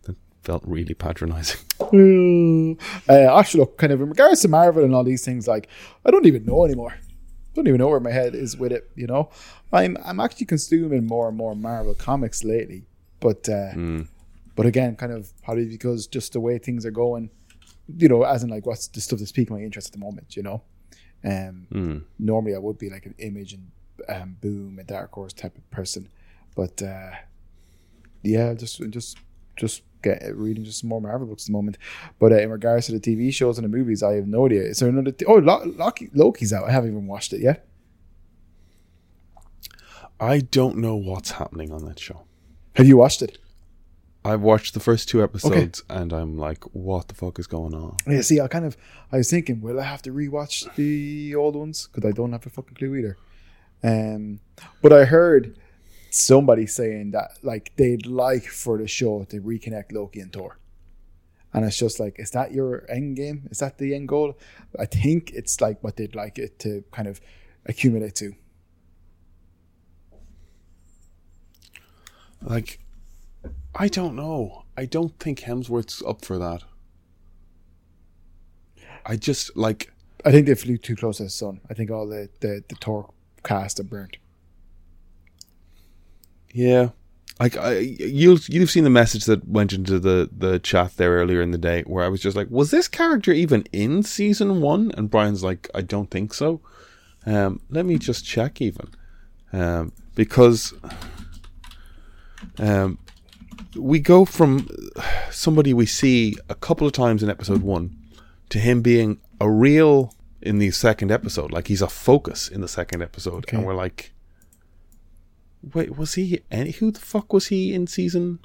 that felt really patronizing. Uh, actually, look, kind of in regards to Marvel and all these things, like I don't even know anymore. Don't even know where my head is with it. You know, I'm I'm actually consuming more and more Marvel comics lately, but uh, but again, kind of probably because just the way things are going, you know, as in like what's the stuff that's piquing my interest at the moment. You know, um, normally I would be like an Image and um, Boom and Dark Horse type of person, but uh, yeah, just just just get reading just some more Marvel books at the moment. But uh, in regards to the TV shows and the movies, I have no idea. Is there another? T- oh, Lo- Loki, Loki's out. I haven't even watched it yet. I don't know what's happening on that show. Have you watched it? I've watched the first two episodes and I'm like, what the fuck is going on? Yeah. See, I kind of I was thinking, will I have to rewatch the old ones because I don't have a fucking clue either. Um, but I heard somebody saying that like they'd like for the show to reconnect Loki and Thor. And it's just like, is that your end game? Is that the end goal? I think it's like what they'd like it to kind of accumulate to. Like, I don't know. I don't think Hemsworth's up for that. I just like I think they flew too close to the sun. I think all the the, the Thor cast are burnt. Yeah. Like I, you've you've seen the message that went into the the chat there earlier in the day where I was just like, was this character even in season one? And Brian's like, I don't think so. Um, let me just check even, um, because um, we go from somebody we see a couple of times in episode one to him being a real in the second episode. Like he's a focus in the second episode, Okay. and we're like, wait, was he any? Who the fuck was he in season?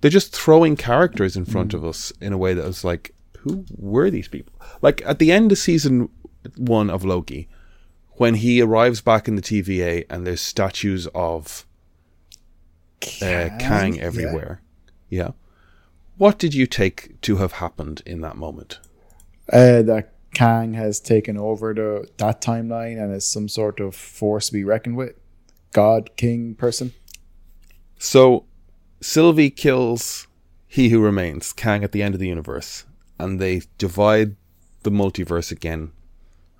They're just throwing characters in front of us in a way that was like, who were these people? Like at the end of season one of Loki, when he arrives back in the TVA and there's statues of uh, Kang yeah. everywhere. Yeah. What did you take to have happened in that moment? uh, that Kang has taken over the that timeline and is some sort of force to be reckoned with, God King person. So, Sylvie kills He Who Remains, Kang at the end of the universe, and they divide the multiverse again.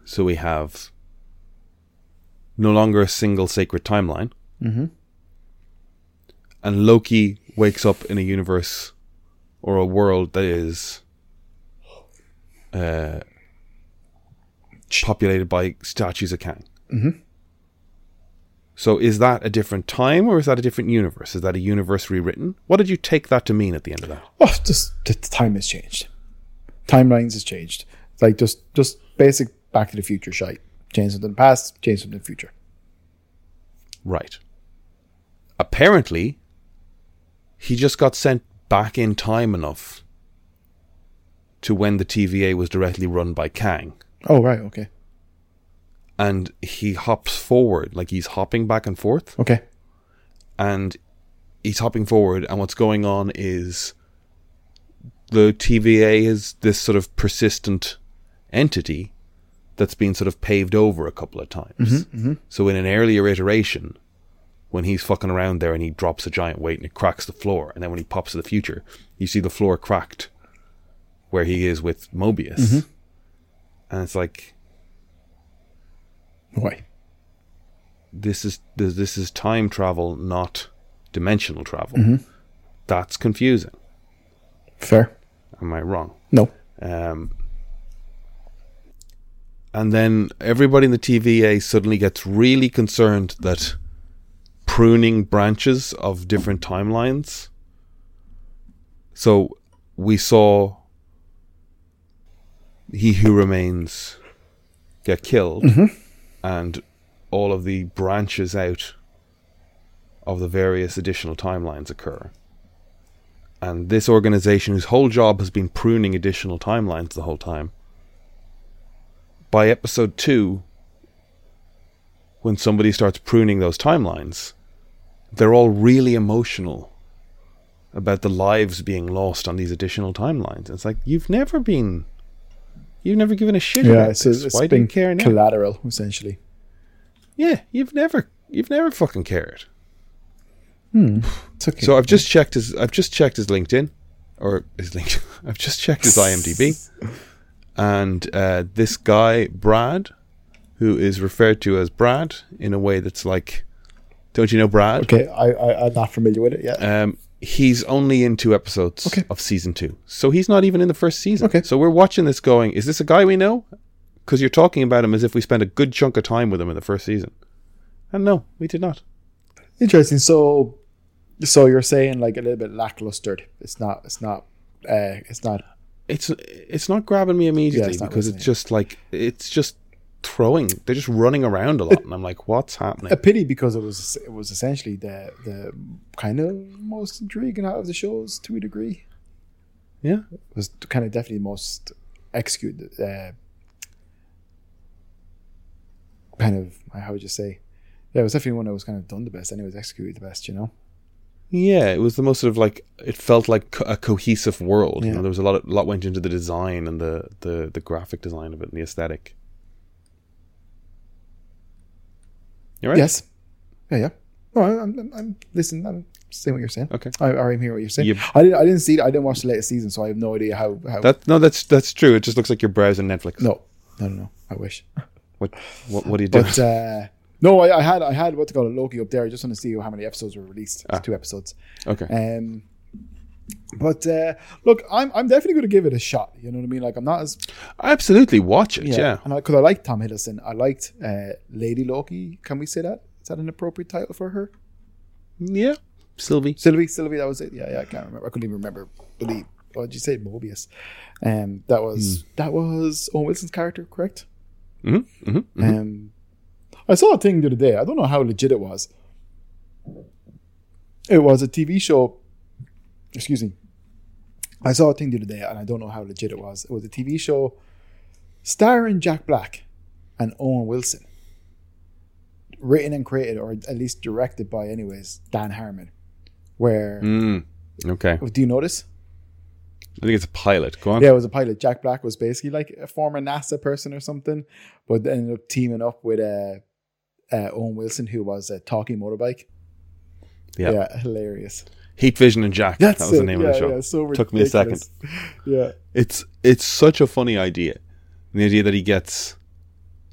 So we have no longer a single sacred timeline. Mm-hmm. And Loki wakes up in a universe or a world that is uh, populated by statues of Kang. Mhm. So is that a different time or is that a different universe? Is that a universe rewritten? What did you take that to mean at the end of that? Oh, just the time has changed. Timelines has changed. Like just just basic Back to the Future shite. Change something in the past, change something in the future. Right. Apparently, he just got sent back in time enough to when the TVA was directly run by Kang. Oh right, okay, And he hops forward, like he's hopping back and forth. okay, and he's hopping forward and what's going on is the TVA is this sort of persistent entity that's been sort of paved over a couple of times. Mm-hmm, mm-hmm. So in an earlier iteration, when he's fucking around there and he drops a giant weight and it cracks the floor, and then when he pops to the future, you see the floor cracked where he is with Mobius. Mm-hmm. And it's like why? this is this, is time travel, not dimensional travel. That's confusing. Fair. Am I wrong? No. Um, and then everybody in the TVA suddenly gets really concerned that pruning branches of different timelines. So we saw He Who Remains get killed, and all of the branches out of the various additional timelines occur. And this organization, whose whole job has been pruning additional timelines the whole time, by episode two, when somebody starts pruning those timelines, they're all really emotional about the lives being lost on these additional timelines. It's like you've never been, you've never given a shit Yeah, about it's, this. it's Why do been you care now? collateral essentially. yeah, you've never, you've never fucking cared. It's okay. So I've just checked his, I've just checked his LinkedIn, or his link. I've just checked his IMDb, and uh, this guy Brad, who is referred to as Brad in a way that's like, don't you know Brad? okay, I, I I'm not familiar with it yet. Um, he's only in two episodes Okay. of season two, so he's not even in the first season. Okay. So we're watching this, going, is this a guy we know? Because you're talking about him as if we spent a good chunk of time with him in the first season, and no, we did not. Interesting. So, so you're saying like a little bit lackluster. It's not. It's not. Uh, it's not. it's it's not grabbing me immediately it's because it's just like it's just throwing they're just running around a lot and i'm like what's happening A pity because it was it was essentially the the kind of most intriguing out of the shows to a degree. yeah It was kind of definitely the most executed. Uh, kind of how would you say? Yeah, it was definitely one that was kind of done the best. and it was executed the best. You know. yeah it was the most sort of like it felt like co- a cohesive world you know there was a lot of, lot went into the design and the the the graphic design of it and the aesthetic you're right Yes. Yeah, yeah. No, I- I'm, I'm, I'm listening. I'm seeing what you're saying. okay I, I hearing what you're saying. You- I didn't. I didn't see. I didn't watch the latest season, so I have no idea how. how that no that's that's true it just looks like you're browsing netflix no, no, no, no. I wish. what what, what are you doing But uh, no, I, I had. I had what to call it Loki up there. I just want to see how many episodes were released. It's Ah. two episodes. okay Um, but uh, look, I'm I'm definitely going to give it a shot. You know what I mean? Like I'm not as absolutely watch it yeah, and because I, liked Tom Hiddleston, I liked uh, Lady Loki. Can we say that? Is that an appropriate title for her? yeah sylvie Sylvie, Sylvie, that was it. Yeah, yeah, I can't remember. I couldn't even remember. Believe what did you say? Mobius. Um, that was that was Owen Wilson's character, correct? mm-hmm, mm-hmm. Um, I saw a thing the other day. I don't know how legit it was. It was a TV show. Excuse me. I saw a thing the other day, and I don't know how legit it was. It was a TV show starring Jack Black and Owen Wilson, written and created, or at least directed by, anyways, Dan Harmon. Where mm. okay do you notice? i think it's a pilot go on Yeah, it was a pilot. Jack Black was basically like a former NASA person or something, but ended up teaming up with uh, uh, Owen Wilson, who was a talking motorbike. Yeah. hilarious. Heat Vision and Jack. That's that was the name yeah, of the show. Yeah, so Took me a second. Yeah, It's it's such a funny idea. The idea that he gets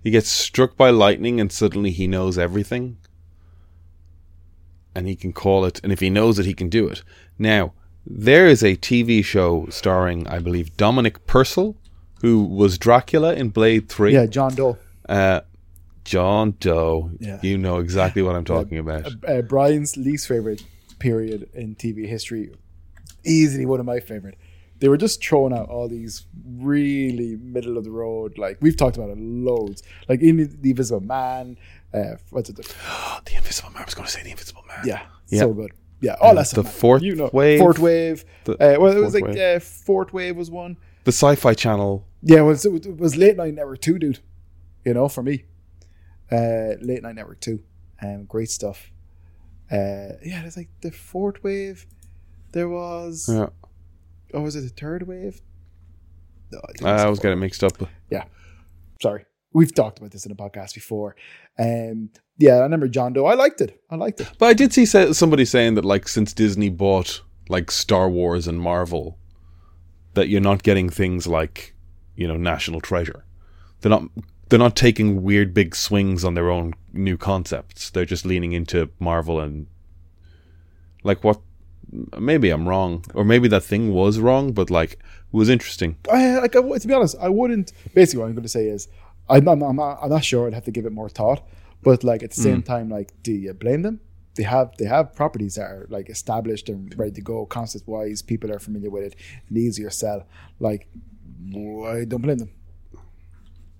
he gets struck by lightning and suddenly he knows everything. And he can call it and if he knows it he can do it. Now, there is a TV show starring, I believe, Dominic Purcell, who was Dracula in Blade 3. yeah. John Doe, Uh John Doe. Yeah. You know exactly what I'm talking about. uh, Brian's least favorite period in TV history, easily one of my favorite. They were just throwing out all these really middle of the road, like we've talked about it loads, like in the Invisible Man. Uh, what's it? The the Invisible Man. I was going to say the Invisible Man. Yeah, Yeah. so good. Yeah, all that's the fourth you know, wave. Fourth wave. The uh, well, it was like wave. uh, fourth wave was one. the Sci-Fi Channel. Yeah, it was, it was late night network two, dude. You know, for me, uh, late night network two, um, great stuff. Uh, yeah, there's like the fourth wave. There was, Yeah, oh, was it the third wave? No, I I always get it mixed up. Yeah. Sorry, we've talked about this in a podcast before. Um, yeah, I remember John Doe. I liked it. I liked it. But I did see somebody saying that like since Disney bought like Star Wars and Marvel, that you're not getting things like you know National Treasure. They're not they're not taking weird big swings on their own new concepts. They're just leaning into Marvel and like what. Maybe I'm wrong, or maybe that thing was wrong, but like it was interesting. I like I, to be honest, I wouldn't. Basically, what I'm going to say is, I'm, I'm, I'm, not, I'm not sure. I'd have to give it more thought. But like at the same mm. time, like, do you blame them? They have they have properties that are like established and ready to go, concept wise. People are familiar with it, and easier sell. Like, I don't blame them.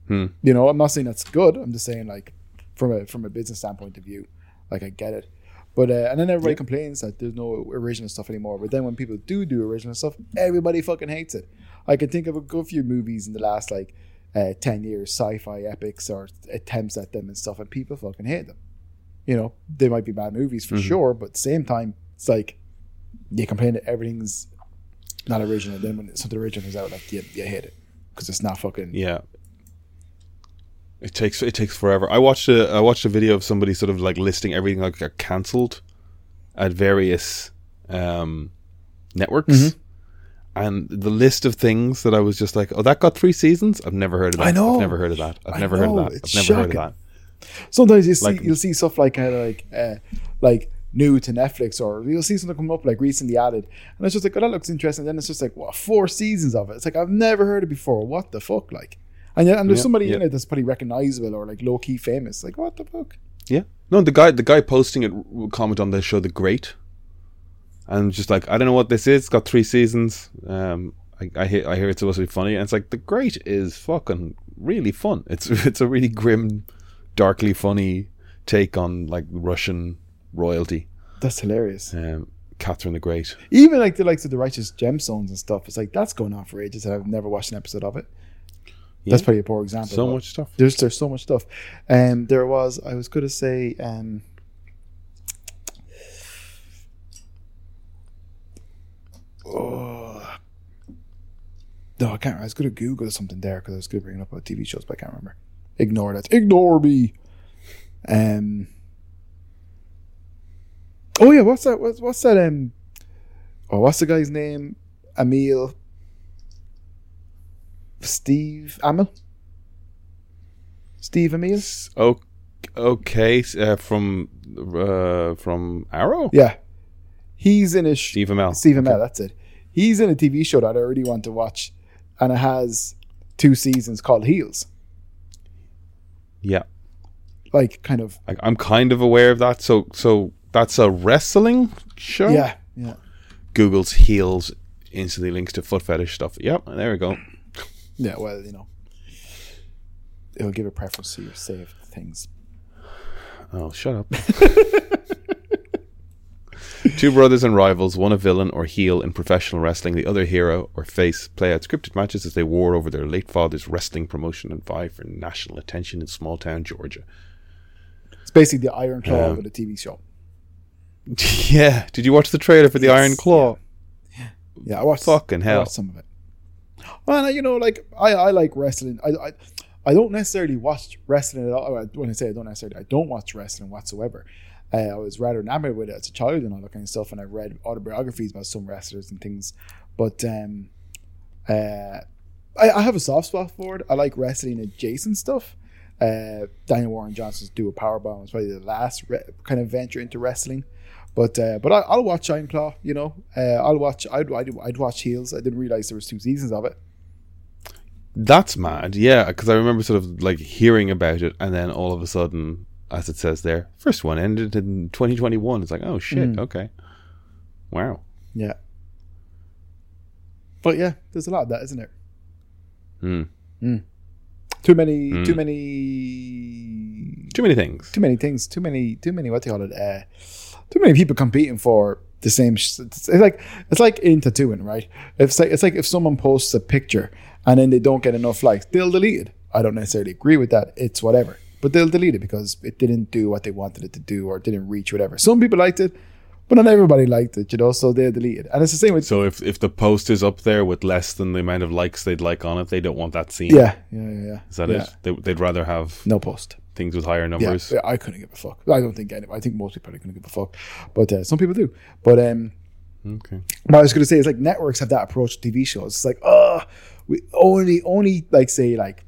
Hmm. You know, I'm not saying that's good. I'm just saying like, from a from a business standpoint of view, like I get it. But uh, and then everybody Yeah. complains that there's no original stuff anymore. But then when people do do original stuff, everybody fucking hates it. I can think of a good few movies in the last like uh, ten years, sci-fi epics or attempts at them and stuff, and people fucking hate them. You know, they might be bad movies for Mhm. sure, but at the same time, it's like you complain that everything's not original. Then when something original is out, like you, you hate it because it's not fucking. Yeah. It takes it takes forever. I watched a I watched a video of somebody sort of like listing everything that got cancelled at various um, networks, Mhm. and the list of things that I was just like, oh, that got three seasons. I've never heard of that. I know. I've never heard of that. I've I never heard of that. it's I've never heard of that. Sometimes you see Like- you'll see stuff like of like uh, like new to Netflix, or you'll see something come up like recently added, and it's just like, oh, that looks interesting. Then it's just like, what, four seasons of it? It's like I've never heard it before. What the fuck, like? And yet, and there's Yeah, somebody in it that's pretty recognizable or like low key famous. Like, what the fuck? Yeah. No, the guy the guy posting it will comment on the show The Great. And just like, I don't know what this is. It's got three seasons. Um I, I hear I hear it's supposed to be funny. And it's like The Great is fucking really fun. It's it's a really grim, darkly funny take on like Russian royalty. That's hilarious. Um Catherine the Great. Even like the likes of the Righteous Gemstones and stuff. It's like that's going on for ages, and I've never watched an episode of it. That's Yeah. probably a poor example. So much stuff. There's there's so much stuff. Um, there was I was going to say um, oh, no, I can't. I was going to Google something there because I was going to bring it up about TV shows, but I can't remember. Ignore that. Ignore me. Um. Oh yeah, what's that? What's, what's that? Um. Oh, what's the guy's name? Emil. Steve Amell. Steve Emil. Oh, okay. Uh, from uh, from Arrow. Yeah, he's in a sh- Steve Amell. Steve Amell. That's it. He's in a TV show that I really want to watch, and it has two seasons called Heels. Yeah. Like kind of I, I'm kind of aware of that. So so that's a wrestling show. yeah, yeah. Google's heels instantly links to foot fetish stuff. Yep, there we go. Yeah, well, you know, it'll give a preference to your saved things. Oh, shut up. Two brothers and rivals, one a villain or heel in professional wrestling, the other hero or face, play out scripted matches as they war over their late father's wrestling promotion and vie for national attention in small town Georgia. It's basically the Iron Claw Um, of a TV show. yeah, did you watch the trailer for the Yes, Iron Claw? Yeah, yeah. I watched. Fucking I hell. watched some of it. Well, you know, like I, I like wrestling. I, I, I don't necessarily watch wrestling at all. When I say I don't necessarily, I don't watch wrestling whatsoever. Uh, I was rather enamored with it as a child and all that kind of stuff, and I read autobiographies about some wrestlers and things. But um, uh, I, I have a soft spot for it. I like wrestling adjacent stuff. Uh, Daniel Warren Johnson's Do a Powerbomb was probably the last re- kind of venture into wrestling. But uh, but I, I'll watch Iron Claw. You know, uh, I'll watch. I'd, I'd I'd watch Heels. I didn't realize there was two seasons of it. That's mad, yeah, because I remember sort of like hearing about it, and then all of a sudden, as it says there, first one ended in 2021. It's like, oh shit, Mm. okay, wow. Yeah. But yeah, there's a lot of that, isn't there? Hmm. Too many, Mm. too many, Too many things. too many things. Too many, too many. What do you call it? Uh, too many people competing for the same. sh- It's like it's like in tattooing, right? It's like it's like if someone posts a picture and then they don't get enough likes, they'll delete it. I don't necessarily agree with that. It's whatever, but they'll delete it because it didn't do what they wanted it to do or didn't reach whatever. Some people liked it, but not everybody liked it, you know. So they'll delete it, and it's the same with So if if the post is up there with less than the amount of likes they'd like on it, they don't want that seen. yeah, yeah, yeah. yeah. Is that yeah. it? They, they'd rather have No post. Things with higher numbers. yeah, I couldn't give a fuck. I don't think any. I think most people are going to give a fuck, but uh, some people do. But um, Okay. what I was going to say is like networks have that approach to TV shows. It's like, oh, we only only like say like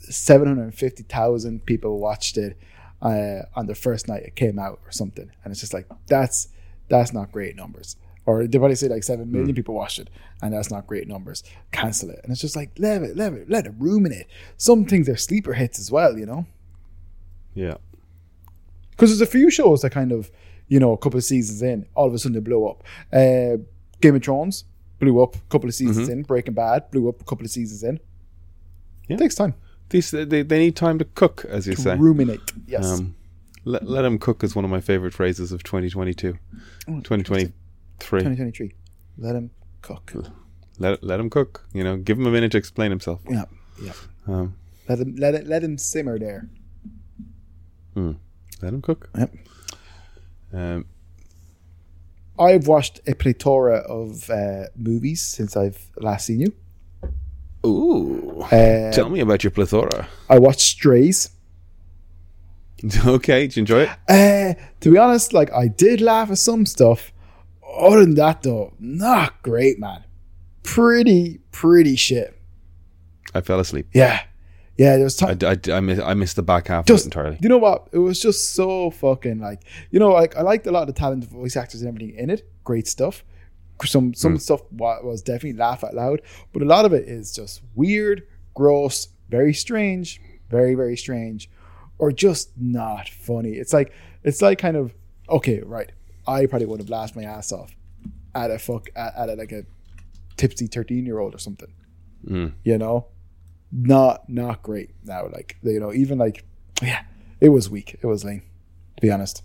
seven hundred fifty thousand people watched it uh, on the first night it came out or something, and it's just like that's that's not great numbers. Or did I say like seven million people watched it, and that's not great numbers? Cancel it, and it's just like let it, let it, let it ruminate. Some things are sleeper hits as well, you know. Yeah. because there's a few shows that kind of, you know, a couple of seasons in, all of a sudden they blow up. Uh, Game of Thrones blew up a couple of seasons in. Breaking Bad blew up a couple of seasons in. Yeah. Takes time These they, they need time to cook, as you to say. ruminate. Yes, Um, let let them cook is one of my favorite phrases of 2022, Oh, 2023. 2023. Let him cook. Let let him cook. You know, give him a minute to explain himself. Yeah, yeah. Um, Let him let it let him simmer there. Let him cook. Yep. Um, I've watched a plethora of uh, movies since I've last seen you. ooh. Uh, Tell me about your plethora. I watched Strays. okay, did you enjoy it? Uh, to be honest, like I did laugh at some stuff. Other than that, though, not great, man. Pretty, pretty shit. I fell asleep. Yeah, yeah. There was I, time. I, I, missed, I missed the back half Just of it entirely. you know what? It was just so fucking like you know, like I liked a lot of the talented voice actors and everything in it. Great stuff. Some some stuff was definitely laugh out loud, but a lot of it is just weird, gross, very strange, very very strange, or just not funny. It's like it's like kind of okay, right? I probably would have laughed my ass off at a fuck at, at a, like a tipsy thirteen year old or something. Mm. You know, not not great now. Like you know, even like yeah, it was weak. It was lame, to be honest.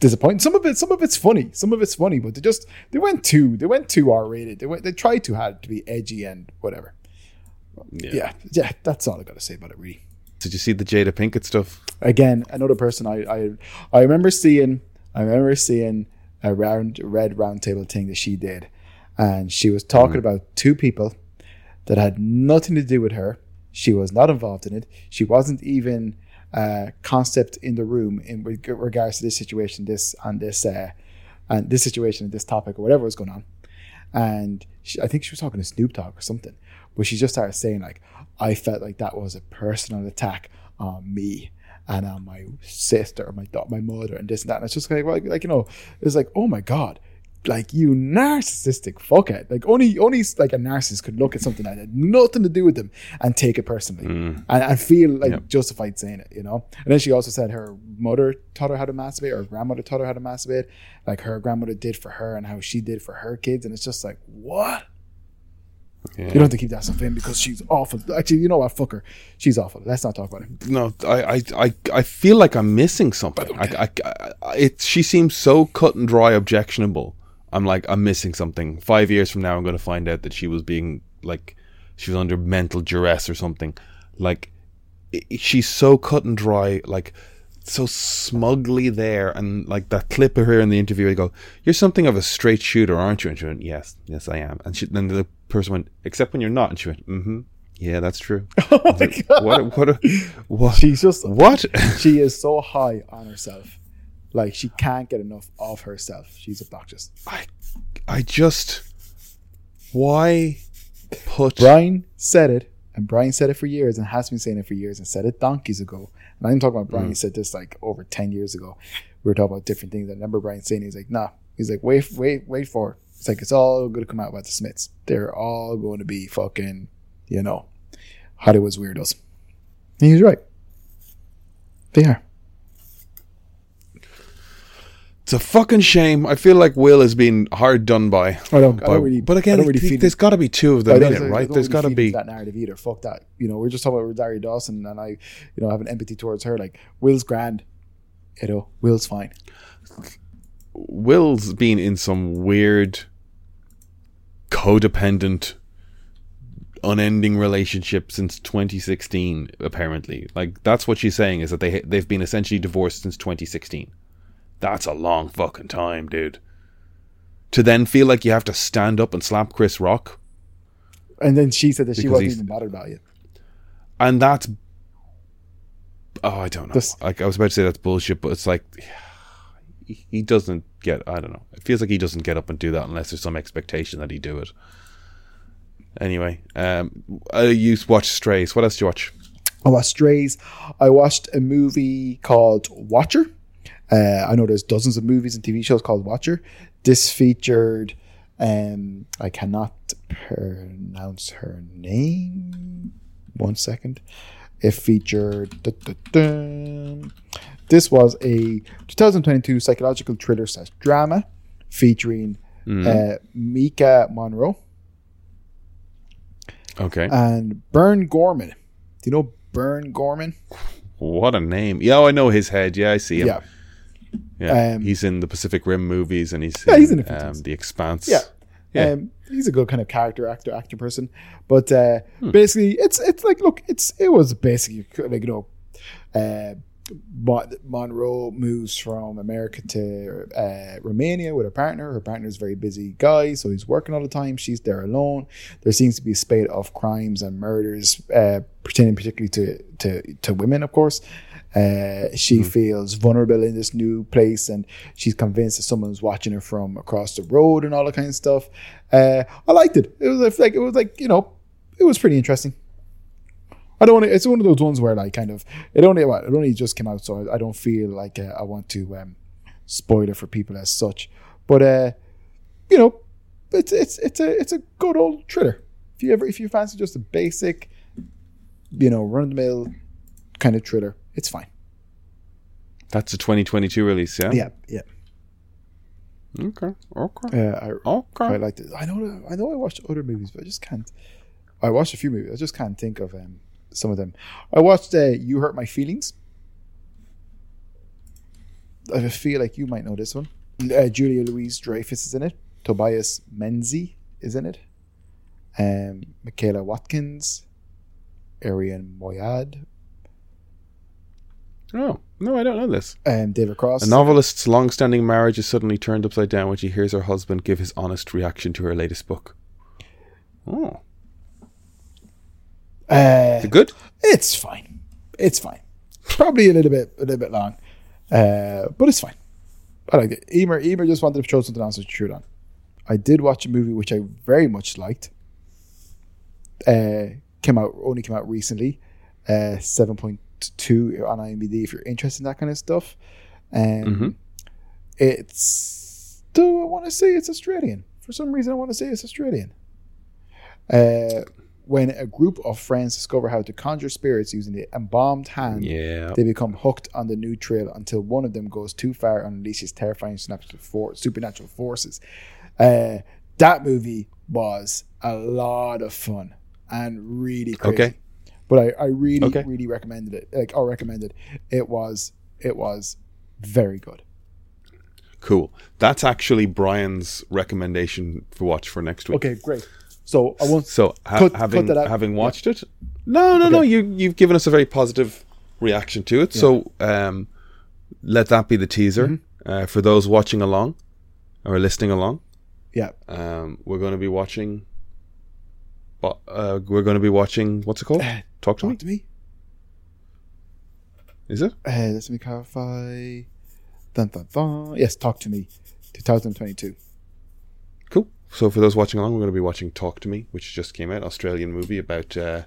Disappointing. Some of it, some of it's funny. Some of it's funny, but they just they went too they went too R rated. They went they tried too hard to be edgy and whatever. Yeah. Yeah, yeah. That's all I got to say about it. Really. Did you see the Jada Pinkett stuff? Again, another person I I I remember seeing. I remember seeing a round red round table thing that she did, and she was talking mm. about two people that had nothing to do with her. She was not involved in it. She wasn't even uh, concept in the room in reg- regards to this situation, this and this, uh, and this situation, and this topic, or whatever was going on. And she, I think she was talking to Snoop Dogg or something, but she just started saying like, "I felt like that was a personal attack on me." And on my sister, my da- my mother, and this and that, and it's just like, like, like you know, it's like, oh my god, like you narcissistic fuckhead. Like only only like a narcissist could look at something that had nothing to do with them and take it personally mm. and, and feel like Yep. justified saying it, you know. And then she also said her mother taught her how to masturbate, or her grandmother taught her how to masturbate, like her grandmother did for her and how she did for her kids. And it's just like, what? Yeah. You don't have to keep that stuff in because she's awful. Actually, you know what? Fuck her. She's awful. Let's not talk about it. No, I, I, I, I feel like I'm missing something. I, I, I, it, she seems so cut and dry, objectionable. I'm like, I'm missing something. Five years from now, I'm going to find out that she was being like, she was under mental duress or something. Like, she's so cut and dry, like, so smugly there. And like that clip of her in the interview, I go, "You're something of a straight shooter, aren't you?" And she went, "Yes, yes, I am." And she, then the person went, "Except when you're not." And she went, "Mm-hmm." Yeah, that's true. Oh my god. What? What? What? She's just What? she is so high on herself. Like she can't get enough of herself. She's obnoxious. I, I just, why put? Brian said it, and Brian said it for years, and has been saying it for years, and said it donkeys ago. And I'm talking about Brian. He mm. said this like over ten years ago. We were talking about different things. I remember Brian saying he's like, "Nah." He's like, "Wait, wait, wait for it." It's like it's all going to come out about the Smiths. They're all going to be fucking, you know, Hollywood's weirdos. And he's right. They are. It's a fucking shame. I feel like Will has been hard done by. I don't. I don't really. but I again, don't really th- feel there's got to be two of them in it, right? don't There's really got to be. that narrative either. Fuck that. You know, we're just talking about Rosario Dawson, and I, you know, have an empathy towards her. Like Will's grand, you know, Will's fine. Will's been in some weird, codependent, unending relationship since 2016. Apparently, like that's what she's saying is that they they've been essentially divorced since 2016. That's a long fucking time, dude. To then feel like you have to stand up and slap Chris Rock, And then she said that she wasn't even bothered about it. and that's oh, I don't know. This- like I was about to say that's bullshit, but it's like he- doesn't get. I don't know. It feels like he doesn't get up and do that unless there's some expectation that he do it. Anyway, um, I used watch Strays. What else did you watch? I watched Strays. I watched a movie called Watcher. Uh, I know there's dozens of movies and TV shows called Watcher. This featured, um, I cannot pronounce her name. One second. It featured. duh, duh, duh. This was a 2022 psychological thriller slash drama featuring uh, Maika Monroe Okay, and Burn Gorman. Do you know Burn Gorman? what a name! Yeah, I know his head. Yeah, I see him. Yeah. Yeah, Um, he's in the Pacific Rim movies, and he's Yeah, in, he's in um, the Expanse. Yeah. Yeah. Um, he's a good kind of character actor, actor person. But uh, Hmm. basically, it's it's like look, it's it was basically like you know, uh, Mon- Monroe moves from America to uh, Romania with her partner. Her partner's a very busy guy, so he's working all the time. She's there alone. There seems to be a spate of crimes and murders, uh, pertaining particularly to to to women, of course. Uh, she feels vulnerable in this new place, and she's convinced that someone's watching her from across the road and all that kind of stuff. Uh, I liked it. It was like it was like you know, it was pretty interesting. I don't want to. It's one of those ones where like kind of it only what it only just came out, so I, I don't feel like uh, I want to um, spoil it for people as such. But uh, you know, it's it's it's a it's a good old thriller. If you ever if you fancy just a basic, you know, run of the mill kind of thriller, it's fine. That's a 2022 release. Yeah. Yeah, yeah. Okay. Okay. Uh, I Okay. quite liked it. I know I know I watched other movies, but I just can't. I watched a few movies. I just can't think of um, some of them. I watched uh, "You Hurt My Feelings." I feel like you might know this one. Uh, Julia Louise Dreyfus is in it. Tobias Menzies is in it. Um, Michaela Watkins, Arian Moayed, Oh no, I don't know this. um, David Cross. A novelist's long-standing marriage is suddenly turned upside down when she hears her husband give his honest reaction to her latest book. Oh, Uh, is it good? It's fine. It's fine. Probably a little bit, a little bit long, uh, but it's fine. I like it. Emer, Emer just wanted to show something else to shoot on. I did watch a movie which I very much liked. Uh, came out only came out recently. Uh, seven point two on IMDb. If you're interested in that kind of stuff, um, Mhm. it's. Do I want to say it's Australian? For some reason, I want to say it's Australian. Uh, when a group of friends discover how to conjure spirits using the embalmed hand, Yeah. they become hooked on the new trail until one of them goes too far and unleashes terrifying supernatural forces. Uh, that movie was a lot of fun and really crazy. Okay. But I, I really, Okay. really recommended it. Like, or recommended it was, it was very good. Cool. That's actually Brian's recommendation for watch for next week. Okay, great. So I won't. So ha- Cut- cut having out. having watched it, no, no, no. You you've given us a very positive reaction to it. So um, let that be the teaser Mm-hmm. uh, for those watching along or listening along. Yeah, Um, we're going to be watching. But uh, we're going to be watching. What's it called? Talk to me. to me. Is it? Uh, let me clarify. Dun, dun, dun. Yes, talk to me. 2022. Cool. So for those watching along, we're going to be watching Talk to Me, which just came out, Australian movie about uh,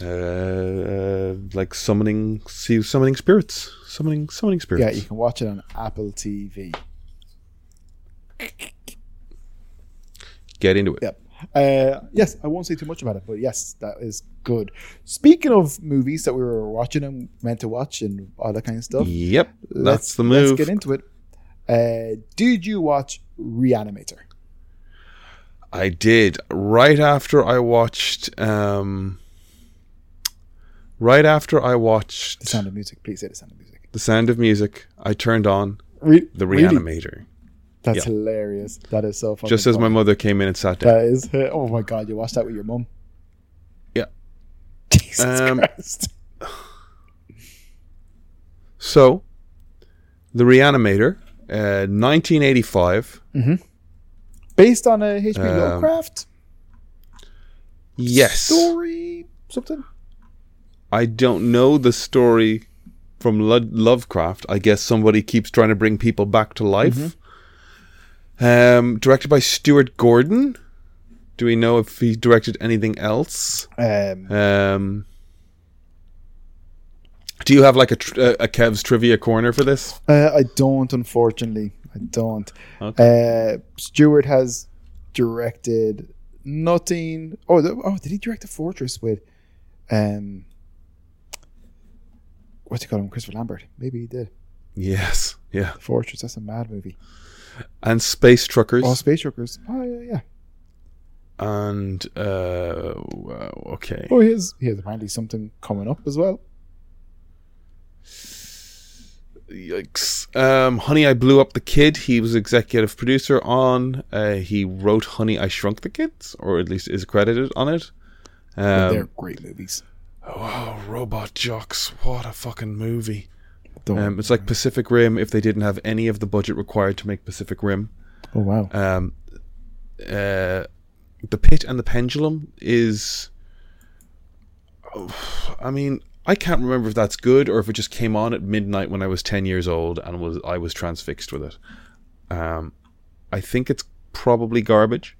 uh, uh, like summoning, see, summoning spirits, summoning, summoning spirits. Yeah, you can watch it on Apple TV. Get into it. Yep. Uh, yes, I won't say too much about it, but yes, that is good. Speaking of movies that we were watching and meant to watch and all that kind of stuff, Yep, let's, that's the move. Let's get into it. Uh, did you watch Reanimator? I did right after I watched. Um, right after I watched The Sound of Music. Please say The Sound of Music. The Sound of Music, I turned on Re- the really? That's Yeah. hilarious. That is so funny. Just as my mother came in and sat down. That is. Oh my god! You watched that with your mum? Yeah. Jesus Um, Christ. So, the Reanimator, uh, 1985. Based on a H.P. um, Lovecraft Yes. story, something. I don't know the story from Lo- Lovecraft. I guess somebody keeps trying to bring people back to life. Um, directed by Stuart Gordon. Do we know if he directed anything else? Um, Um, do you have like a, tr- a a Kev's trivia corner for this? uh, I don't, unfortunately. I don't. Okay. Uh, Stuart has directed nothing. Oh, the, oh, did he direct the Fortress with, um, what do you call him, Christopher Lambert? Maybe he did. Yes. Yeah. Fortress. That's a mad movie. And Space Truckers. Oh, Space Truckers. Oh yeah, yeah. and uh, wow, okay. Oh, he has. He has apparently something coming up as well. Yikes. Um, Honey, I Blew Up the Kid. He was executive producer on. Uh, he wrote Honey, I Shrunk the Kids, or at least is credited on it. Um, they're great movies. oh, Robot Jox. What a fucking movie. Um, it's like Pacific Rim if they didn't have any of the budget required to make Pacific Rim. oh wow. Um, uh, the Pit and the Pendulum is. oh, I mean, I can't remember if that's good or if it just came on at midnight when I was ten years old and was I was transfixed with it. Um, I think it's probably garbage,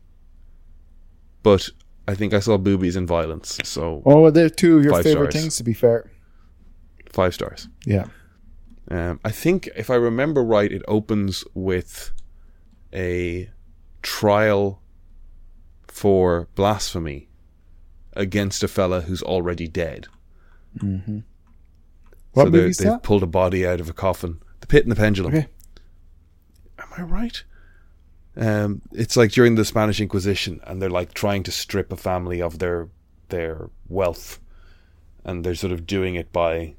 but I think I saw boobies and violence, so Oh, they're two of your favorite stars. things. To be fair. five stars. Yeah. Um, I think, if I remember right, it opens with a trial for blasphemy against a fella who's already dead. What so they- movie is they've pulled a body out of a coffin. The Pit and the Pendulum. Okay. Am I right? Um, it's like during the Spanish Inquisition, and they're like trying to strip a family of their their wealth, and they're sort of doing it by,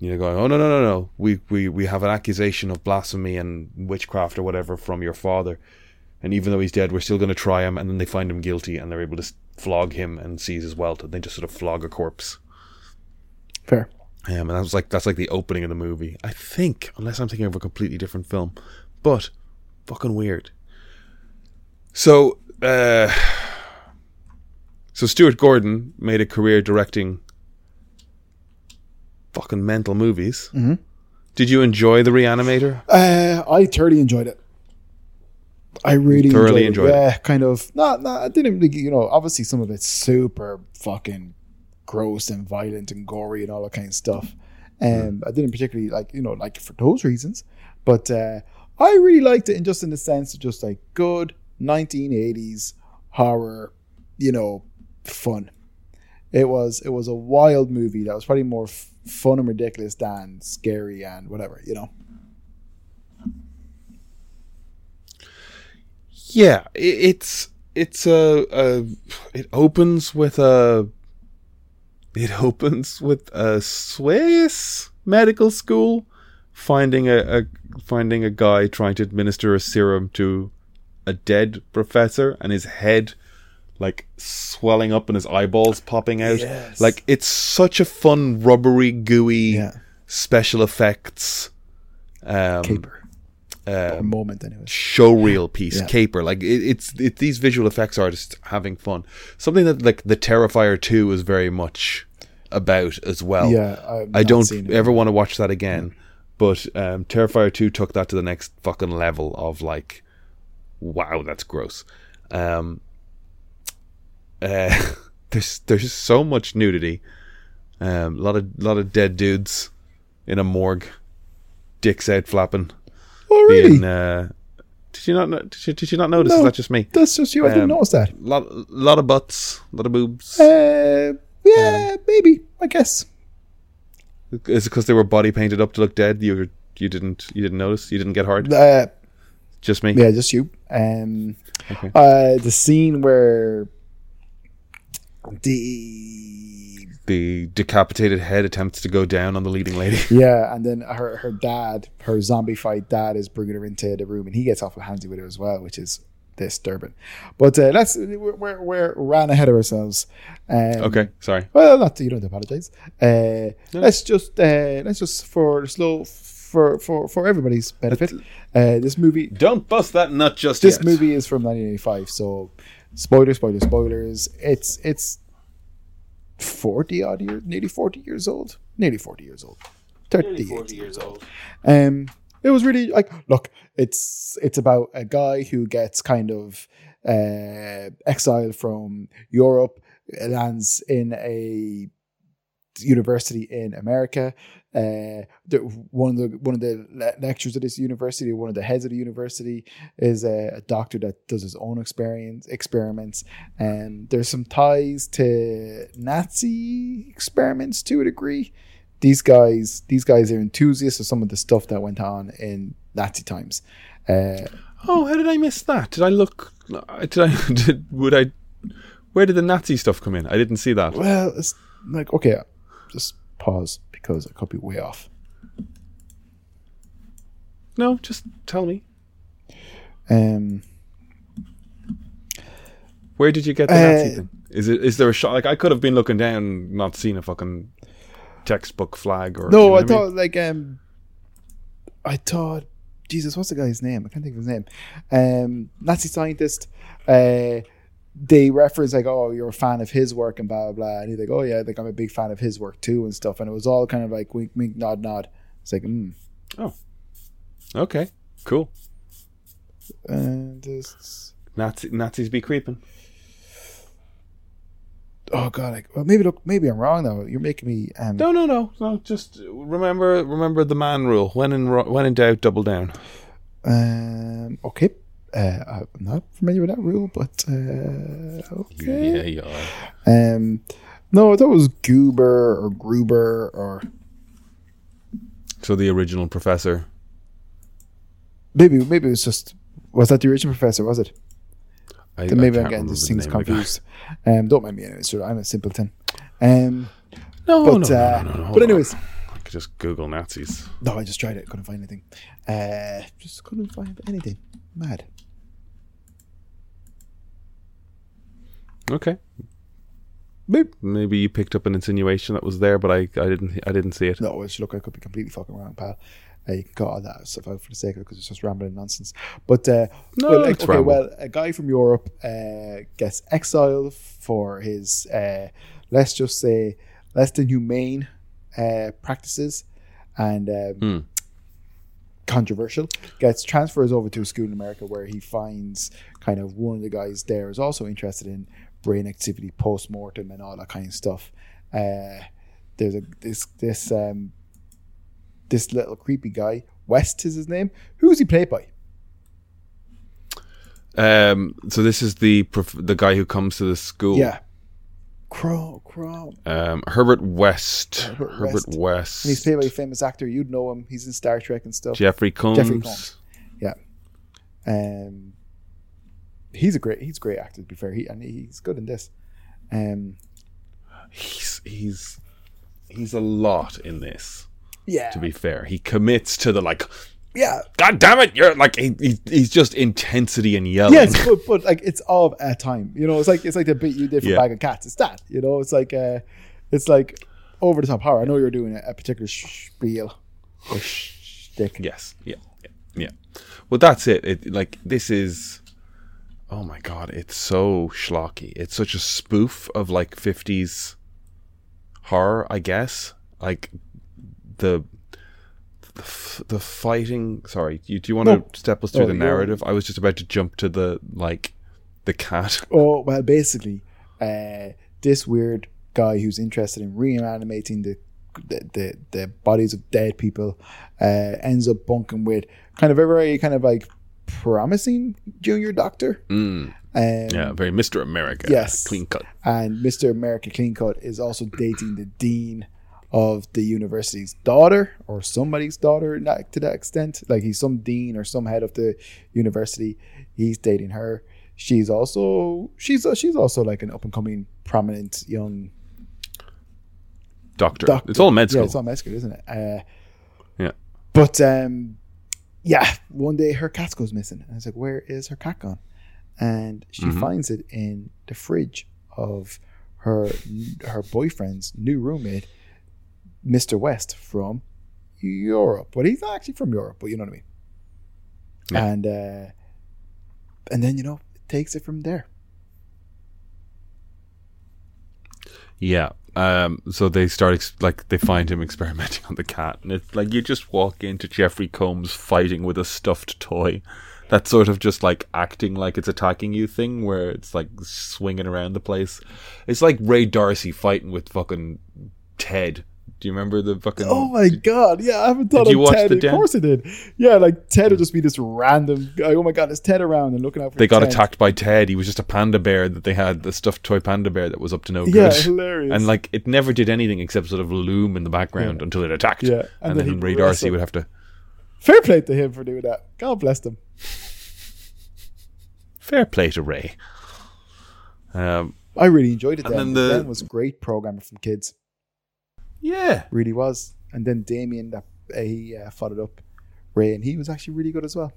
you know, going, "Oh no, no, no, no! We we we have an accusation of blasphemy and witchcraft or whatever from your father, and even though he's dead, we're still going to try him." And then they find him guilty, and they're able to flog him and seize his wealth, and they just sort of flog a corpse. Fair. Um, and that was like that's like the opening of the movie. I think, unless I'm thinking of a completely different film, but fucking weird. So, uh, so Stuart Gordon made a career directing fucking mental movies. Mm-hmm. Did you enjoy The Reanimator? Uh, I thoroughly enjoyed it. I really Thoroughly enjoyed, enjoyed it. Yeah, kind of. Not, not. I didn't. really- You know, obviously some of it's super fucking gross and violent and gory and all that kind of stuff. Um, I didn't particularly like, you know, like it for those reasons. But uh, I really liked it, in just in the sense of just like good 1980s horror, you know, fun. It was it was a wild movie that was probably more f- fun and ridiculous than scary and whatever, you know. Yeah, it's it's a, a it opens with a it opens with a Swiss medical school finding a, a finding a guy trying to administer a serum to a dead professor and his head like swelling up and his eyeballs popping out. Yes. Like it's such a fun rubbery gooey Yeah. special effects um Caper. a moment anyway. showreel piece, Yeah. caper. Like it, it's it, these visual effects artists having fun. Something that like the Terrifier two is very much about as well. Yeah, I don't ever want to watch that again. But um, Terrifier two took that to the next fucking level of like, wow, that's gross. Um, uh, there's there's so much nudity. Um, a lot of lot of dead dudes in a morgue, dicks out flapping Oh really? being. Uh, did you not? Did you, did you not notice? No. Is that just me? That's just you. I didn't Um, notice that. Lot, lot of butts, lot of boobs. Uh, yeah, maybe. I guess. Is it because they were body painted up to look dead? You were- you didn't you didn't notice? You didn't get hard? Uh, Just me. yeah, just you. Um, Okay. uh, the scene where the The decapitated head attempts to go down on the leading lady. yeah, and then her her dad, her zombie fight dad, is bringing her into the room, and he gets off with handsy with her as well, which is disturbing. But uh, let's we're, we're ran ahead of ourselves. Um, Okay, sorry. Well, not you don't apologize. Uh, Let's just uh, let's just for slow for for for everybody's benefit. Uh, this movie Don't bust that nut just this yet. movie is from 1985, so spoilers, spoilers, spoilers. It's it's 40 odd years, nearly 40 years old, nearly 40 years old, 30 years old. Um, it was really like, look, it's it's about a guy who gets kind of uh, exiled from Europe, lands in a university in America. Uh, the, one of the one of the le- lecturers at this university, one of the heads of the university, is a, a doctor that does his own experience experiments, and there's some ties to Nazi experiments to a degree. These guys, these guys are enthusiasts of some of the stuff that went on in Nazi times. Uh, Oh, how did I miss that? Did I look? Did I? Did, would I? Where did the Nazi stuff come in? I didn't see that. well, it's like okay, just pause because I could be way off. No, just tell me. Um, Where did you get the Uh, Nazi thing? Is it? Is there a shot? Like I could have been looking down, not seen a fucking textbook flag or. you know No, I mean? thought like um, I thought Jesus, what's the guy's name? I can't think of his name. Um, Nazi scientist. Uh, they reference like, oh, you're a fan of his work and blah blah blah, and he's like, oh yeah, like I'm a big fan of his work too and stuff, and it was all kind of like wink, wink, nod, nod. It's like, mm. Oh, okay, cool. and this, Nazi Nazis be creeping. oh god, like, well, maybe look, maybe I'm wrong though. You're making me um, No, no, no, no. Just remember, remember the man rule. When in when in doubt, double down. um, okay. Uh, I'm not familiar with that rule, but uh, okay. Yeah, you are. Um, no, I thought it was Goober or Gruber or So the original professor. maybe maybe it was just was that the original professor? Was it? I, Then maybe I'm can't getting these things the confused. Um, don't mind me anyway. So I'm a simpleton. Um, No, But, no, uh, no, no, no, but on. anyways. I could just Google Nazis. no, I just tried it. Couldn't find anything. Uh, just couldn't find anything. Mad. Okay. Maybe, maybe you picked up an insinuation that was there, but I, I didn't I didn't see it. No, it's look, I could be completely fucking wrong, pal. Uh, you can cut all that stuff out for the sake of it because it's just rambling nonsense. But uh, No, well, like, okay, ramble. well, a guy from Europe uh, gets exiled for his, uh, let's just say, less than humane uh, practices and um, Hmm. controversial. Gets transfers over to a school in America where he finds kind of one of the guys there is also interested in brain activity post mortem and all that kind of stuff. Uh, there's a this this um this little creepy guy West is his name. Who's he played by? Um, so this is the prof- the guy who comes to the school. Yeah, Crow Crow. Um, Herbert West. Herbert Herbert, West. West. And he's played by a famous actor. You'd know him. He's in Star Trek and stuff. Jeffrey Combs. Jeffrey Combs. Yeah. Um, he's a great he's a great actor to be fair. He and he's good in this. Um, He's he's he's a lot in this. yeah, To be fair, he commits to the like. yeah, God damn it! You're like he, he, he's just intensity and yelling. yes, but, but like it's all of a time. You know, it's like it's like the bit you did for Yeah. Bag of Cats. It's that. You know, it's like uh, it's like over the top power. I know you're doing a, a particular spiel or shtick. Yes. Yeah. Yeah. Yeah. Well, that's it. It like this is. Oh my god! It's so schlocky. It's such a spoof of like fifties horror, I guess. Like the the, f- the fighting. Sorry, you, do you want No. to step us through Oh, the narrative? I was just about to jump to the like the cat. Oh well, basically, uh, this weird guy who's interested in reanimating the the the, the bodies of dead people uh, ends up bunking with kind of a very kind of like promising junior doctor. Mm, Um, yeah, very Mister America. Yes. clean cut. and Mr. America Cleancut is also dating the dean of the university's daughter or somebody's daughter not to that extent like he's some dean or some head of the university he's dating her she's also she's she's also like an up and coming prominent young Doctor. doctor. It's all med Yeah, school. it's all med school, isn't it? Uh, Yeah. But um, yeah, one day her cat goes missing, and I was like, "Where is her cat gone?" And she Mhm. finds it in the fridge of her her boyfriend's new roommate, Mister West from Europe. Well, he's not actually from Europe, but you know what I mean. Yeah. And uh, and then you know it takes it from there. Yeah. Um, so they start ex- like they find him experimenting on the cat, and it's like you just walk into Jeffrey Combs fighting with a stuffed toy. That sort of just like acting like it's attacking you thing, where it's like swinging around the place. It's like Ray D'Arcy fighting with fucking Ted. Do you remember the fucking? Oh my god! Yeah, I haven't thought Did you of watch Ted. the Of course I did. Yeah, like Ted would just be this random guy. Oh my god, there's Ted around and looking out for. They got Ted. attacked by Ted. He was just a panda bear that they had, the stuffed toy panda bear that was up to no good. Yeah, hilarious. And like it never did anything except sort of loom in the background Yeah. until it attacked. Yeah, And, and then then, Ray D'Arcy would have to fair play to him for doing that. God bless them. fair play to Ray. Um I really enjoyed it. And Then, then the- then was great programming from kids. Yeah. Really was. And then Damien, that uh, he uh, followed up Ray, and he was actually really good as well.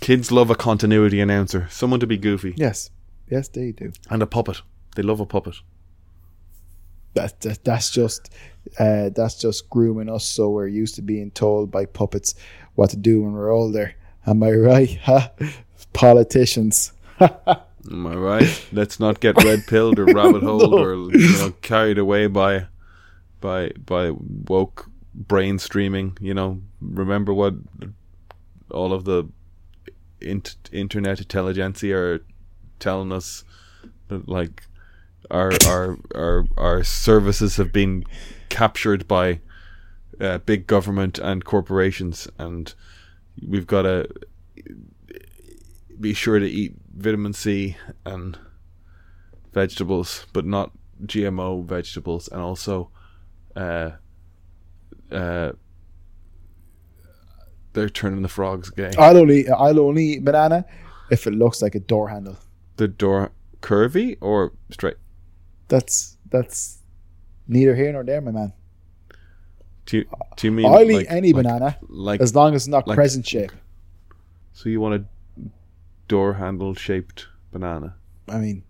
Kids love a continuity announcer, someone to be goofy, Yes, yes, they do. and a puppet. They love a puppet. That, that that's just uh, that's just grooming us. So we're used to being told by puppets what to do when we're older. Am I right? Huh? Politicians. Am I right? Let's not get red pilled or rabbit holed No. or you know, carried away by by by woke brain streaming. You know, remember what all of the int- internet intelligentsia are telling us like our our our our services have been captured by uh, big government and corporations, and we've got to be sure to eat vitamin C and vegetables, but not GMO vegetables, and also uh, uh, they're turning the frogs gay. I'll only I'll only eat banana if it looks like a door handle. the door curvy or straight? That's that's neither here nor there, my man. Do you, do you mean I'll like, eat any like- banana Like as long as it's not like- crescent shape. so, you want a door handle shaped banana? I mean,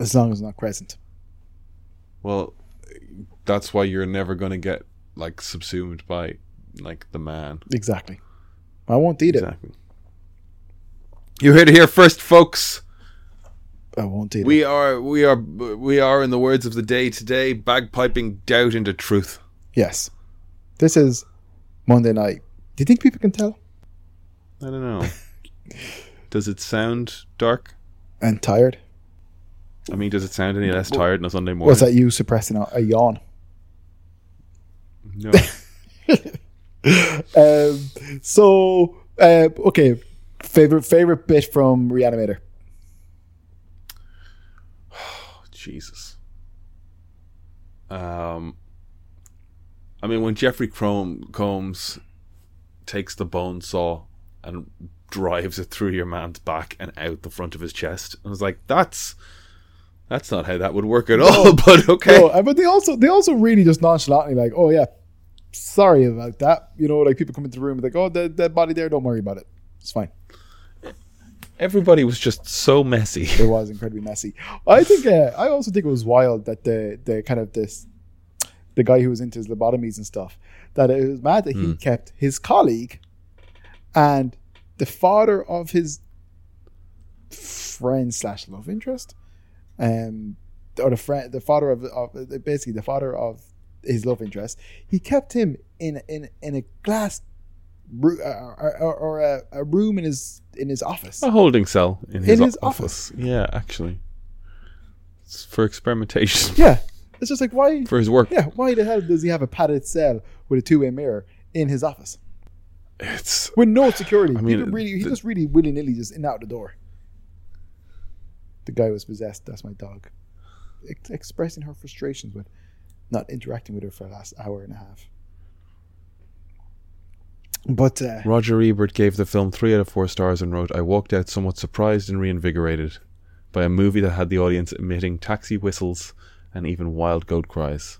as long as it's not crescent. Well, that's why you're never going to get like subsumed by like the man. Exactly. I won't eat it. You heard it here first, folks. I won't eat it. We are, we are, we are, in the words of the day today, bagpiping doubt into truth. Yes. This is Monday night. Do you think people can tell? I don't know. does it sound dark? And tired? I mean, does it sound any less tired on a Sunday morning? Was that you suppressing a, a yawn? No. Um, so, uh, okay. Favorite favorite bit from Reanimator. Jesus. Um, I mean, when Jeffrey Chrome Combs takes the bone saw and drives it through your man's back and out the front of his chest, I was like, "That's that's not how that would work at all." But okay, No, but they also they also really just nonchalantly like, oh yeah, sorry about that. You know, like people come into the room and like, oh, that that body there, don't worry about it. It's fine. everybody was just so messy. It was incredibly messy. I think. Uh, I also think it was wild that the the kind of this the guy who was into his lobotomies and stuff that it was mad that he kept his colleague and the father of his friend slash love interest, um, or the friend, the father of, of basically the father of his love interest. He kept him in in in a glass. Or, uh, uh, or, or a, a room in his in his office. A holding cell in his, In his o- office. Yeah, actually, it's for experimentation Yeah, it's just like why for his work. Yeah, why the hell does he have a padded cell with a two-way mirror in his office It's with no security? I mean, he really, he the- just really willy nilly just in out the door. The guy was possessed. That's my dog, Ex- expressing her frustrations with not interacting with her for the last hour and a half. But uh, Roger Ebert gave the film three out of four stars and wrote, I walked out somewhat surprised and reinvigorated by a movie that had the audience emitting taxi whistles and even wild goat cries.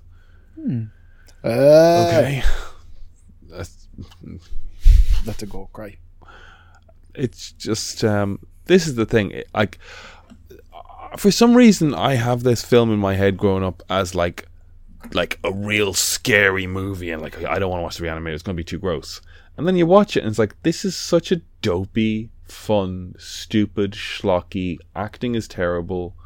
uh, Okay. That's, let it go cry. it's just, um, this is the thing. Like, for some reason, I have this film in my head growing up as like, like a real scary movie, and like I don't want to watch the reanimator. It's to be too gross. And then you watch it, and it's like this is such a dopey, fun, stupid, schlocky. Acting is terrible.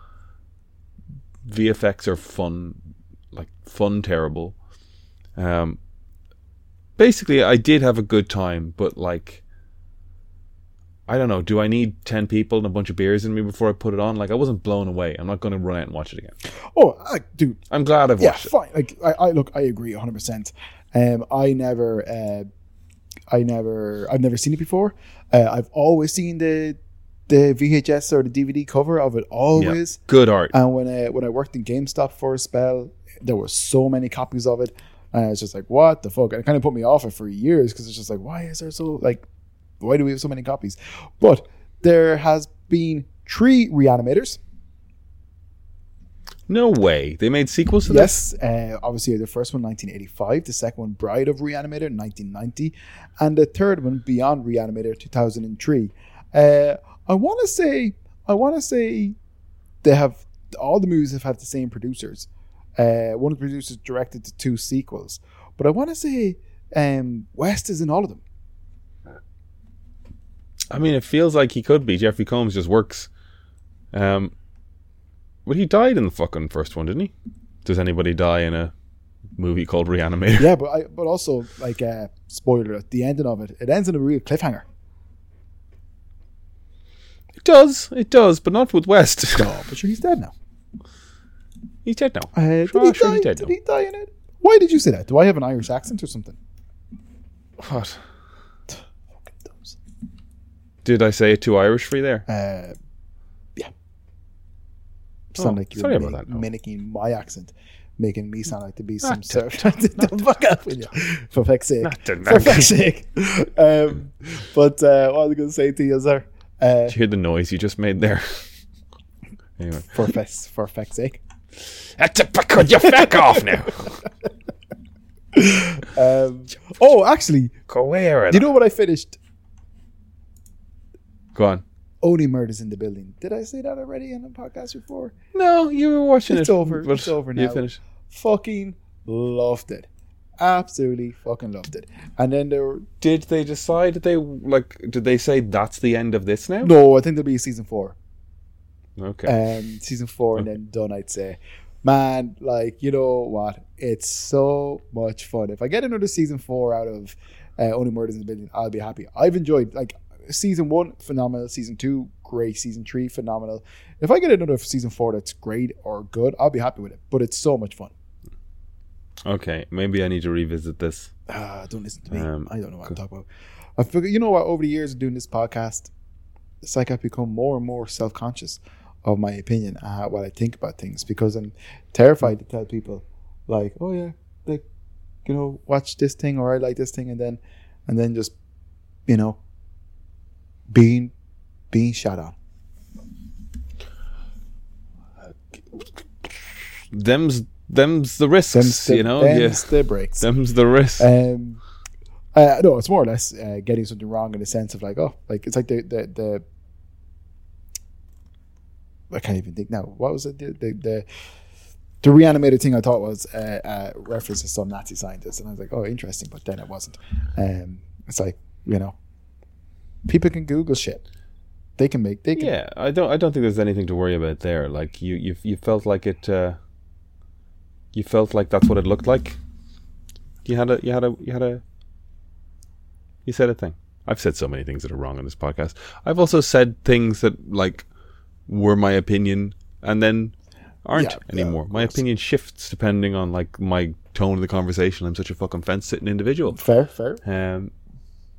VFX are fun, like fun, terrible. Um, basically, I did have a good time, but like. I don't know. Do I need ten people and a bunch of beers in me before I put it on? Like I wasn't blown away. I'm not going to run out and watch it again. Oh, I, dude, I'm glad I've yeah, watched it. fine. Like I, I look, I agree 100. percent Um, I never, uh, I never, I've never seen it before. Uh, I've always seen the the VHS or the DVD cover of it. Yeah. Always. Good art. And when I when I worked in GameStop for a spell, there were so many copies of it, and I was just like, "What the fuck?" And it kind of put me off it for years because it's just like, "Why is there so like, why do we have so many copies?" But there has been three reanimators. No way. They made sequels to this? Yes, uh, obviously the first one 1985, the second one Bride of Reanimator 1990, and the third one Beyond Reanimator 2003. Uh, I want to say, I want to say, they have all the movies have had the same producers. Uh, one of the producers directed the two sequels, but I want to say um, West is in all of them. I mean, it feels like he could be. Jeffrey Combs just works. Um, but he died in the fucking first one, didn't he? Does anybody die in a movie called Reanimator? Yeah, but I, but also like uh, spoiler at the ending of it, it ends in a real cliffhanger. It does. It does, but not with West. Oh, but sure, he's dead now. he's dead now. Uh, did he sure die? he's dead did now. he die in it? Why did you say that? Do I have an Irish accent or something? What? Did I say it too Irish for you there? Uh, yeah. Sound Oh, like you're sorry about mimic- that, no. mimicking my accent, making me sound like to be some sort of. Don't fuck up with you. For fuck's sake. For fuck's sake. Um, but uh, what was I going to say to you, sir? Uh, Did you hear the noise you just made there? anyway. for, fuck's, for fuck's sake. Could you fuck off now? Um, oh, actually, where? do you know what I finished? Go on. Only Murders in the Building. Did I say that already on the podcast before? No, you were watching It's it. over. It's over now. You finished. Fucking loved it. Absolutely fucking loved it. And then there were Did they decide that they like? Did they say that's the end of this now? no, I think there'll be a season four. Okay. Um, season four and then done. I'd say, man, like you know what? It's so much fun. If I get another season four out of uh, Only Murders in the Building, I'll be happy. I've enjoyed like season one, phenomenal. Season two, great. Season three, phenomenal. If I get another season four that's great or good, I'll be happy with it. But it's so much fun. okay. Maybe I need to revisit this. Ah, don't listen to me. Um, I don't know what I'm talking about. I figure, you know what? Over the years of doing this podcast, it's like I've become more and more self conscious of my opinion and what I think about things because I'm terrified to tell people, like, oh yeah, like, you know, watch this thing or I like this thing, and then, and then just, you know, being, being shot on. Them's them's the risks. Them's the, you know. Yeah. them's the breaks. Them's the risks. Um, uh, no, it's more or less uh, getting something wrong in the sense of like, oh, like it's like the the, the I can't even think now. What was it? The the, the, the reanimated thing I thought was uh, uh, reference to some Nazi scientist, and I was like, oh, interesting, but then it wasn't. Um, it's like you know, people can Google shit. They can make they can yeah, I don't. I don't think there's anything to worry about there. Like you, you, you felt like it. Uh, you felt like that's what it looked like. You had a. You had a. You had a. You said a thing. I've said so many things that are wrong on this podcast. I've also said things that like were my opinion and then aren't Yeah, yeah, anymore. of my opinion shifts depending on like my tone of the conversation. I'm such a fucking fence sitting individual. fair fair. Um,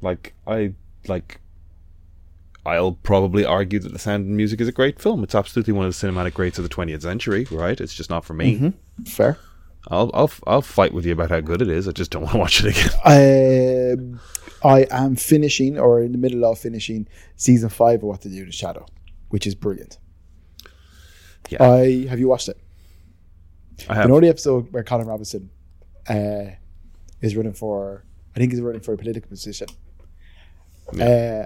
like I like. I'll probably argue that The Sound and Music is a great film. It's absolutely one of the cinematic greats of the 20th century, right? It's just not for me. Mm-hmm. Fair. I'll I'll I'll fight with you about how good it is. I just don't want to watch it again. Um, I am finishing or in the middle of finishing season five of What to Do in the Shadow, which is brilliant. Yeah. I have you watched it? I You have. know the episode where Colin Robinson uh, is running for, I think he's running for a political position. Uh,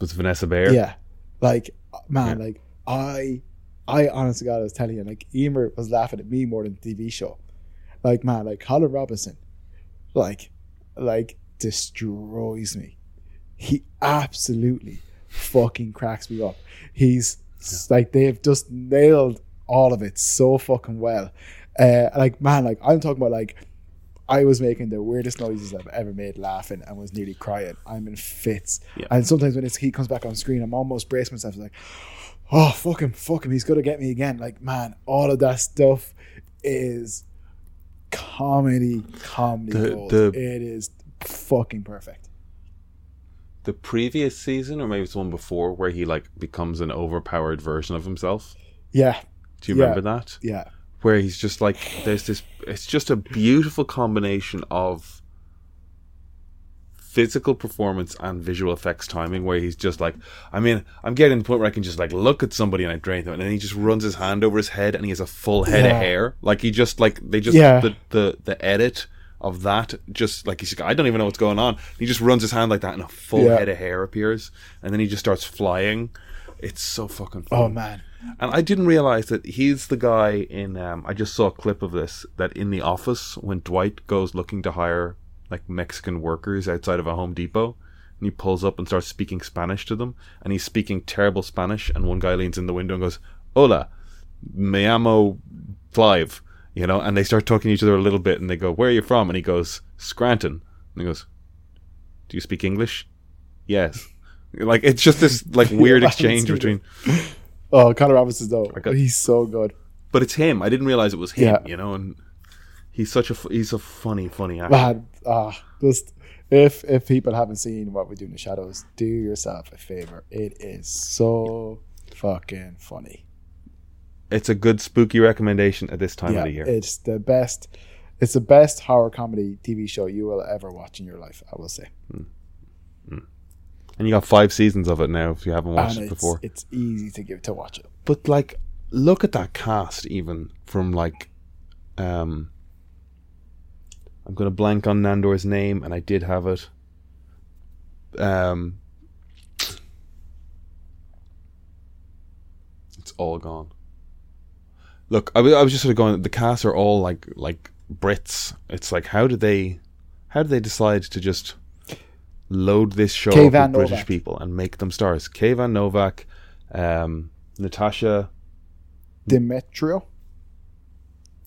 was Vanessa Bayer. yeah, like man, like I, I honestly God, I was telling you, like Emer was laughing at me more than the TV show. Like man, like Colin Robinson, like, like destroys me. He absolutely fucking cracks me up. He's like they've just nailed all of it so fucking well. Uh, like man, like I'm talking about like I was making the weirdest noises I've ever made laughing and was nearly crying. I'm in fits. Yeah. And sometimes when it's, he comes back on screen, I'm almost bracing myself like, oh, fuck him, fuck him. He's going to get me again. Like, man, all of that stuff is comedy, comedy The- the- it is fucking perfect. The previous season, or maybe it's the one before, where he like becomes an overpowered version of himself. Yeah, Do you Yeah. remember that? yeah. Where he's just like, there's this. It's just a beautiful combination of physical performance and visual effects timing. Where he's just like, I mean, I'm getting to the point where I can just like look at somebody and I drain them, and then he just runs his hand over his head and he has a full head Yeah. of hair. Like he just like they just Yeah. the the the edit of that just like he's like, I don't even know what's going on. He just runs his hand like that and a full Yeah. head of hair appears, and then he just starts flying. It's so fucking oh, fun. Oh, man. And I didn't realize that he's the guy in. Um, I just saw a clip of this that in the office when Dwight goes looking to hire like Mexican workers outside of a Home Depot, and he pulls up and starts speaking Spanish to them, and he's speaking terrible Spanish, and one guy leans in the window and goes, "Hola, me llamo Clive," you know, and they start talking to each other a little bit, and they go, "Where are you from?" And he goes, "Scranton," and he goes, "Do you speak English?" Yes. Like it's just this like weird exchange between Oh, Colin Robinson, though. got- he's so good. but it's him. I didn't realize it was him. Yeah. You know, and he's such a he's a funny, funny actor. Man, ah, just if if people haven't seen what we do in the shadows, do yourself a favor. It is so fucking funny. It's a good spooky recommendation at this time yeah, of the year. it's the best. It's the best horror comedy TV show you will ever watch in your life. I will say, and you got five seasons of it now. If you haven't watched and it it's, before, it's easy to give to watch it. but like, look at that cast. Even from like, um, I'm gonna blank on Nandor's name, and I did have it. Um, it's all gone. Look, I was, I was just sort of going. The cast are all like like Brits. It's like how do they, how do they decide to just load this show up Van with British Novak. people and make them stars? Kayvan Novak, um, Natasha Demetriou,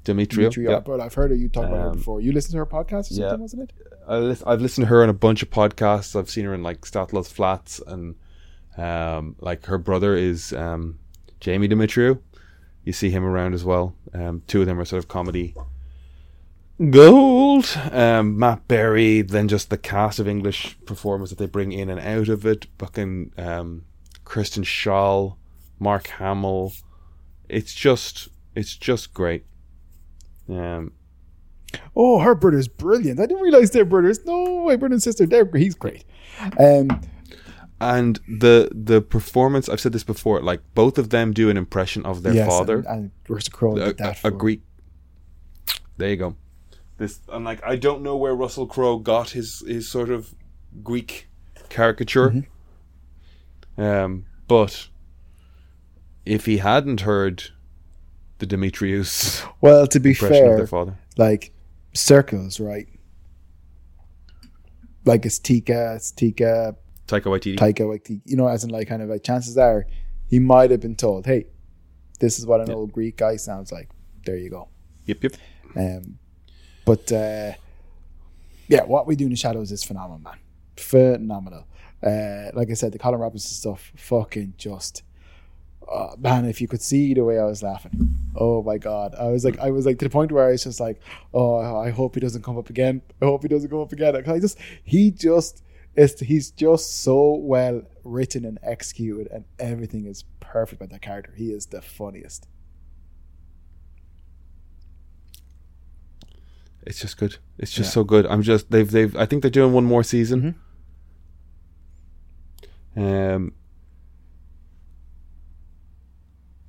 Demetriou. Demetriou, yeah. but I've heard of you talk about her Um, before. You listened to her podcast or something, yeah. wasn't it? I I've listened to her on a bunch of podcasts. I've seen her in like Stath Lets Flats, and um, like her brother is um, Jamie Demetriou. You see him around as well. Um, two of them are sort of comedy gold. Um, Matt Berry, then just the cast of English performers that they bring in and out of it. Fucking um, Kristen Schaal, Mark Hamill. It's just, it's just great. Um, Oh, her brother's brilliant. I didn't realize they're brothers. No, my brother and sister. They're he's great. Um, and the the performance I've said this before like both of them do an impression of their yes, father and, and Russell Crowe did that a, a Greek there you go this I'm like I don't know where Russell Crowe got his his sort of Greek caricature Mm-hmm. um but if he hadn't heard the Demetrius Well, to be fair, like circles, right? Like it's Tika, it's Tika, Taika Waititi Taika Waititi. You know, as in like kind of like chances are he might have been told, "Hey, this is what an old Greek guy sounds like." There you go. yep yep Um, but uh, yeah, what we do in the shadows is phenomenal, man. Phenomenal. Uh, like I said, the Colin Robinson stuff, fucking just. Uh, man, if you could see the way I was laughing, oh my god, I was like, I was like to the point where I was just like, oh, I hope he doesn't come up again. I hope he doesn't come up again. I just, he just, is, he's just so well written and executed, and everything is perfect about that character. He is the funniest. It's just good it's just Yeah. so good I'm just they've they've I think they're doing one more season Um,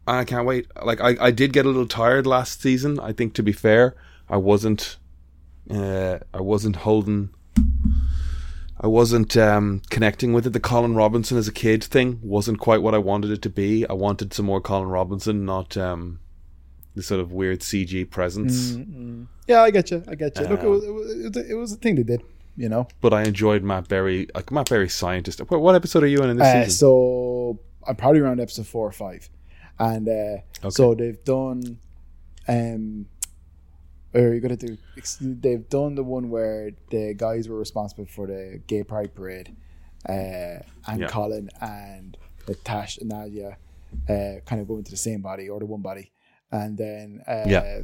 I can't wait. Like I, I did get a little tired last season. I think to be fair, I wasn't, uh, I wasn't holding. I wasn't um, connecting with it. The Colin Robinson as a kid thing wasn't quite what I wanted it to be. I wanted some more Colin Robinson, not um, the sort of weird CG presence. Mm-mm. Yeah, I get you. I get you. Look, it Um, was, it, was, it was a- it was a thing they did, you know. But I enjoyed Matt Berry, like Matt Berry, scientist. What, what episode are you in in this Uh, season? so I'm probably around episode four or five, and uh, so they've done. Um, or you're gonna do? They've done the one where the guys were responsible for the gay pride parade, uh, and Yeah. Colin and Tash and Nadja, uh, kind of go into the same body or the one body, and then uh, Yeah.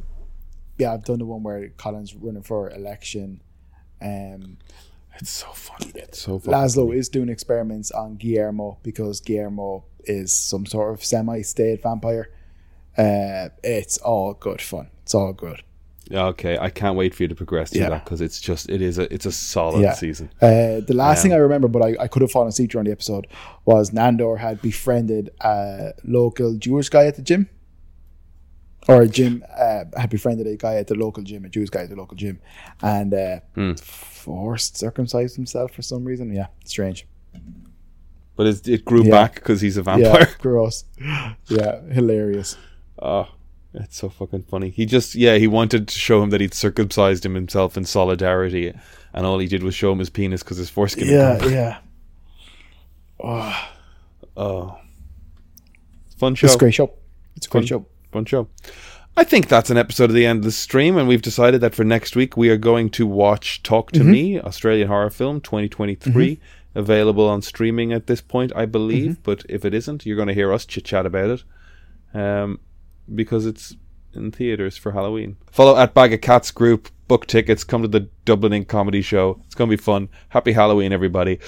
yeah, I've done the one where Colin's running for election. Um, it's so funny. It's so funny. Laszlo is doing experiments on Guillermo because Guillermo is some sort of semi-state vampire. Uh, it's all good fun. It's all good. Okay, I can't wait for you to progress through Yeah. that because it's just it is a it's a solid Yeah. season. Uh, the last Um, thing I remember, but I, I could have fallen asleep during the episode, was Nandor had befriended a local Jewish guy at the gym. Or a gym uh, had befriended a guy at the local gym, a Jewish guy at the local gym, and uh, Hmm. forced circumcised himself for some reason. Yeah, strange. But it, it grew Yeah. back because he's a Yeah, vampire. gross. Yeah, hilarious. Oh, it's so fucking funny. He just yeah he wanted to show him that he'd circumcised him himself in solidarity, and all he did was show him his penis because his foreskin. Yeah, yeah. Oh, Oh, fun show. it's a great show. It's a great Fun. show. Fun show. I think that's an episode of the end of the stream, and we've decided that for next week we are going to watch Talk Mm-hmm. to Me, Australian horror film 2023, available on streaming at this point, I believe. Mm-hmm. But if it isn't, you're going to hear us chit chat about it, um, because it's in theaters for Halloween. Follow at Bag of Cats group, book tickets, come to the Dublin Ink Comedy Show. It's going to be fun. Happy Halloween, everybody.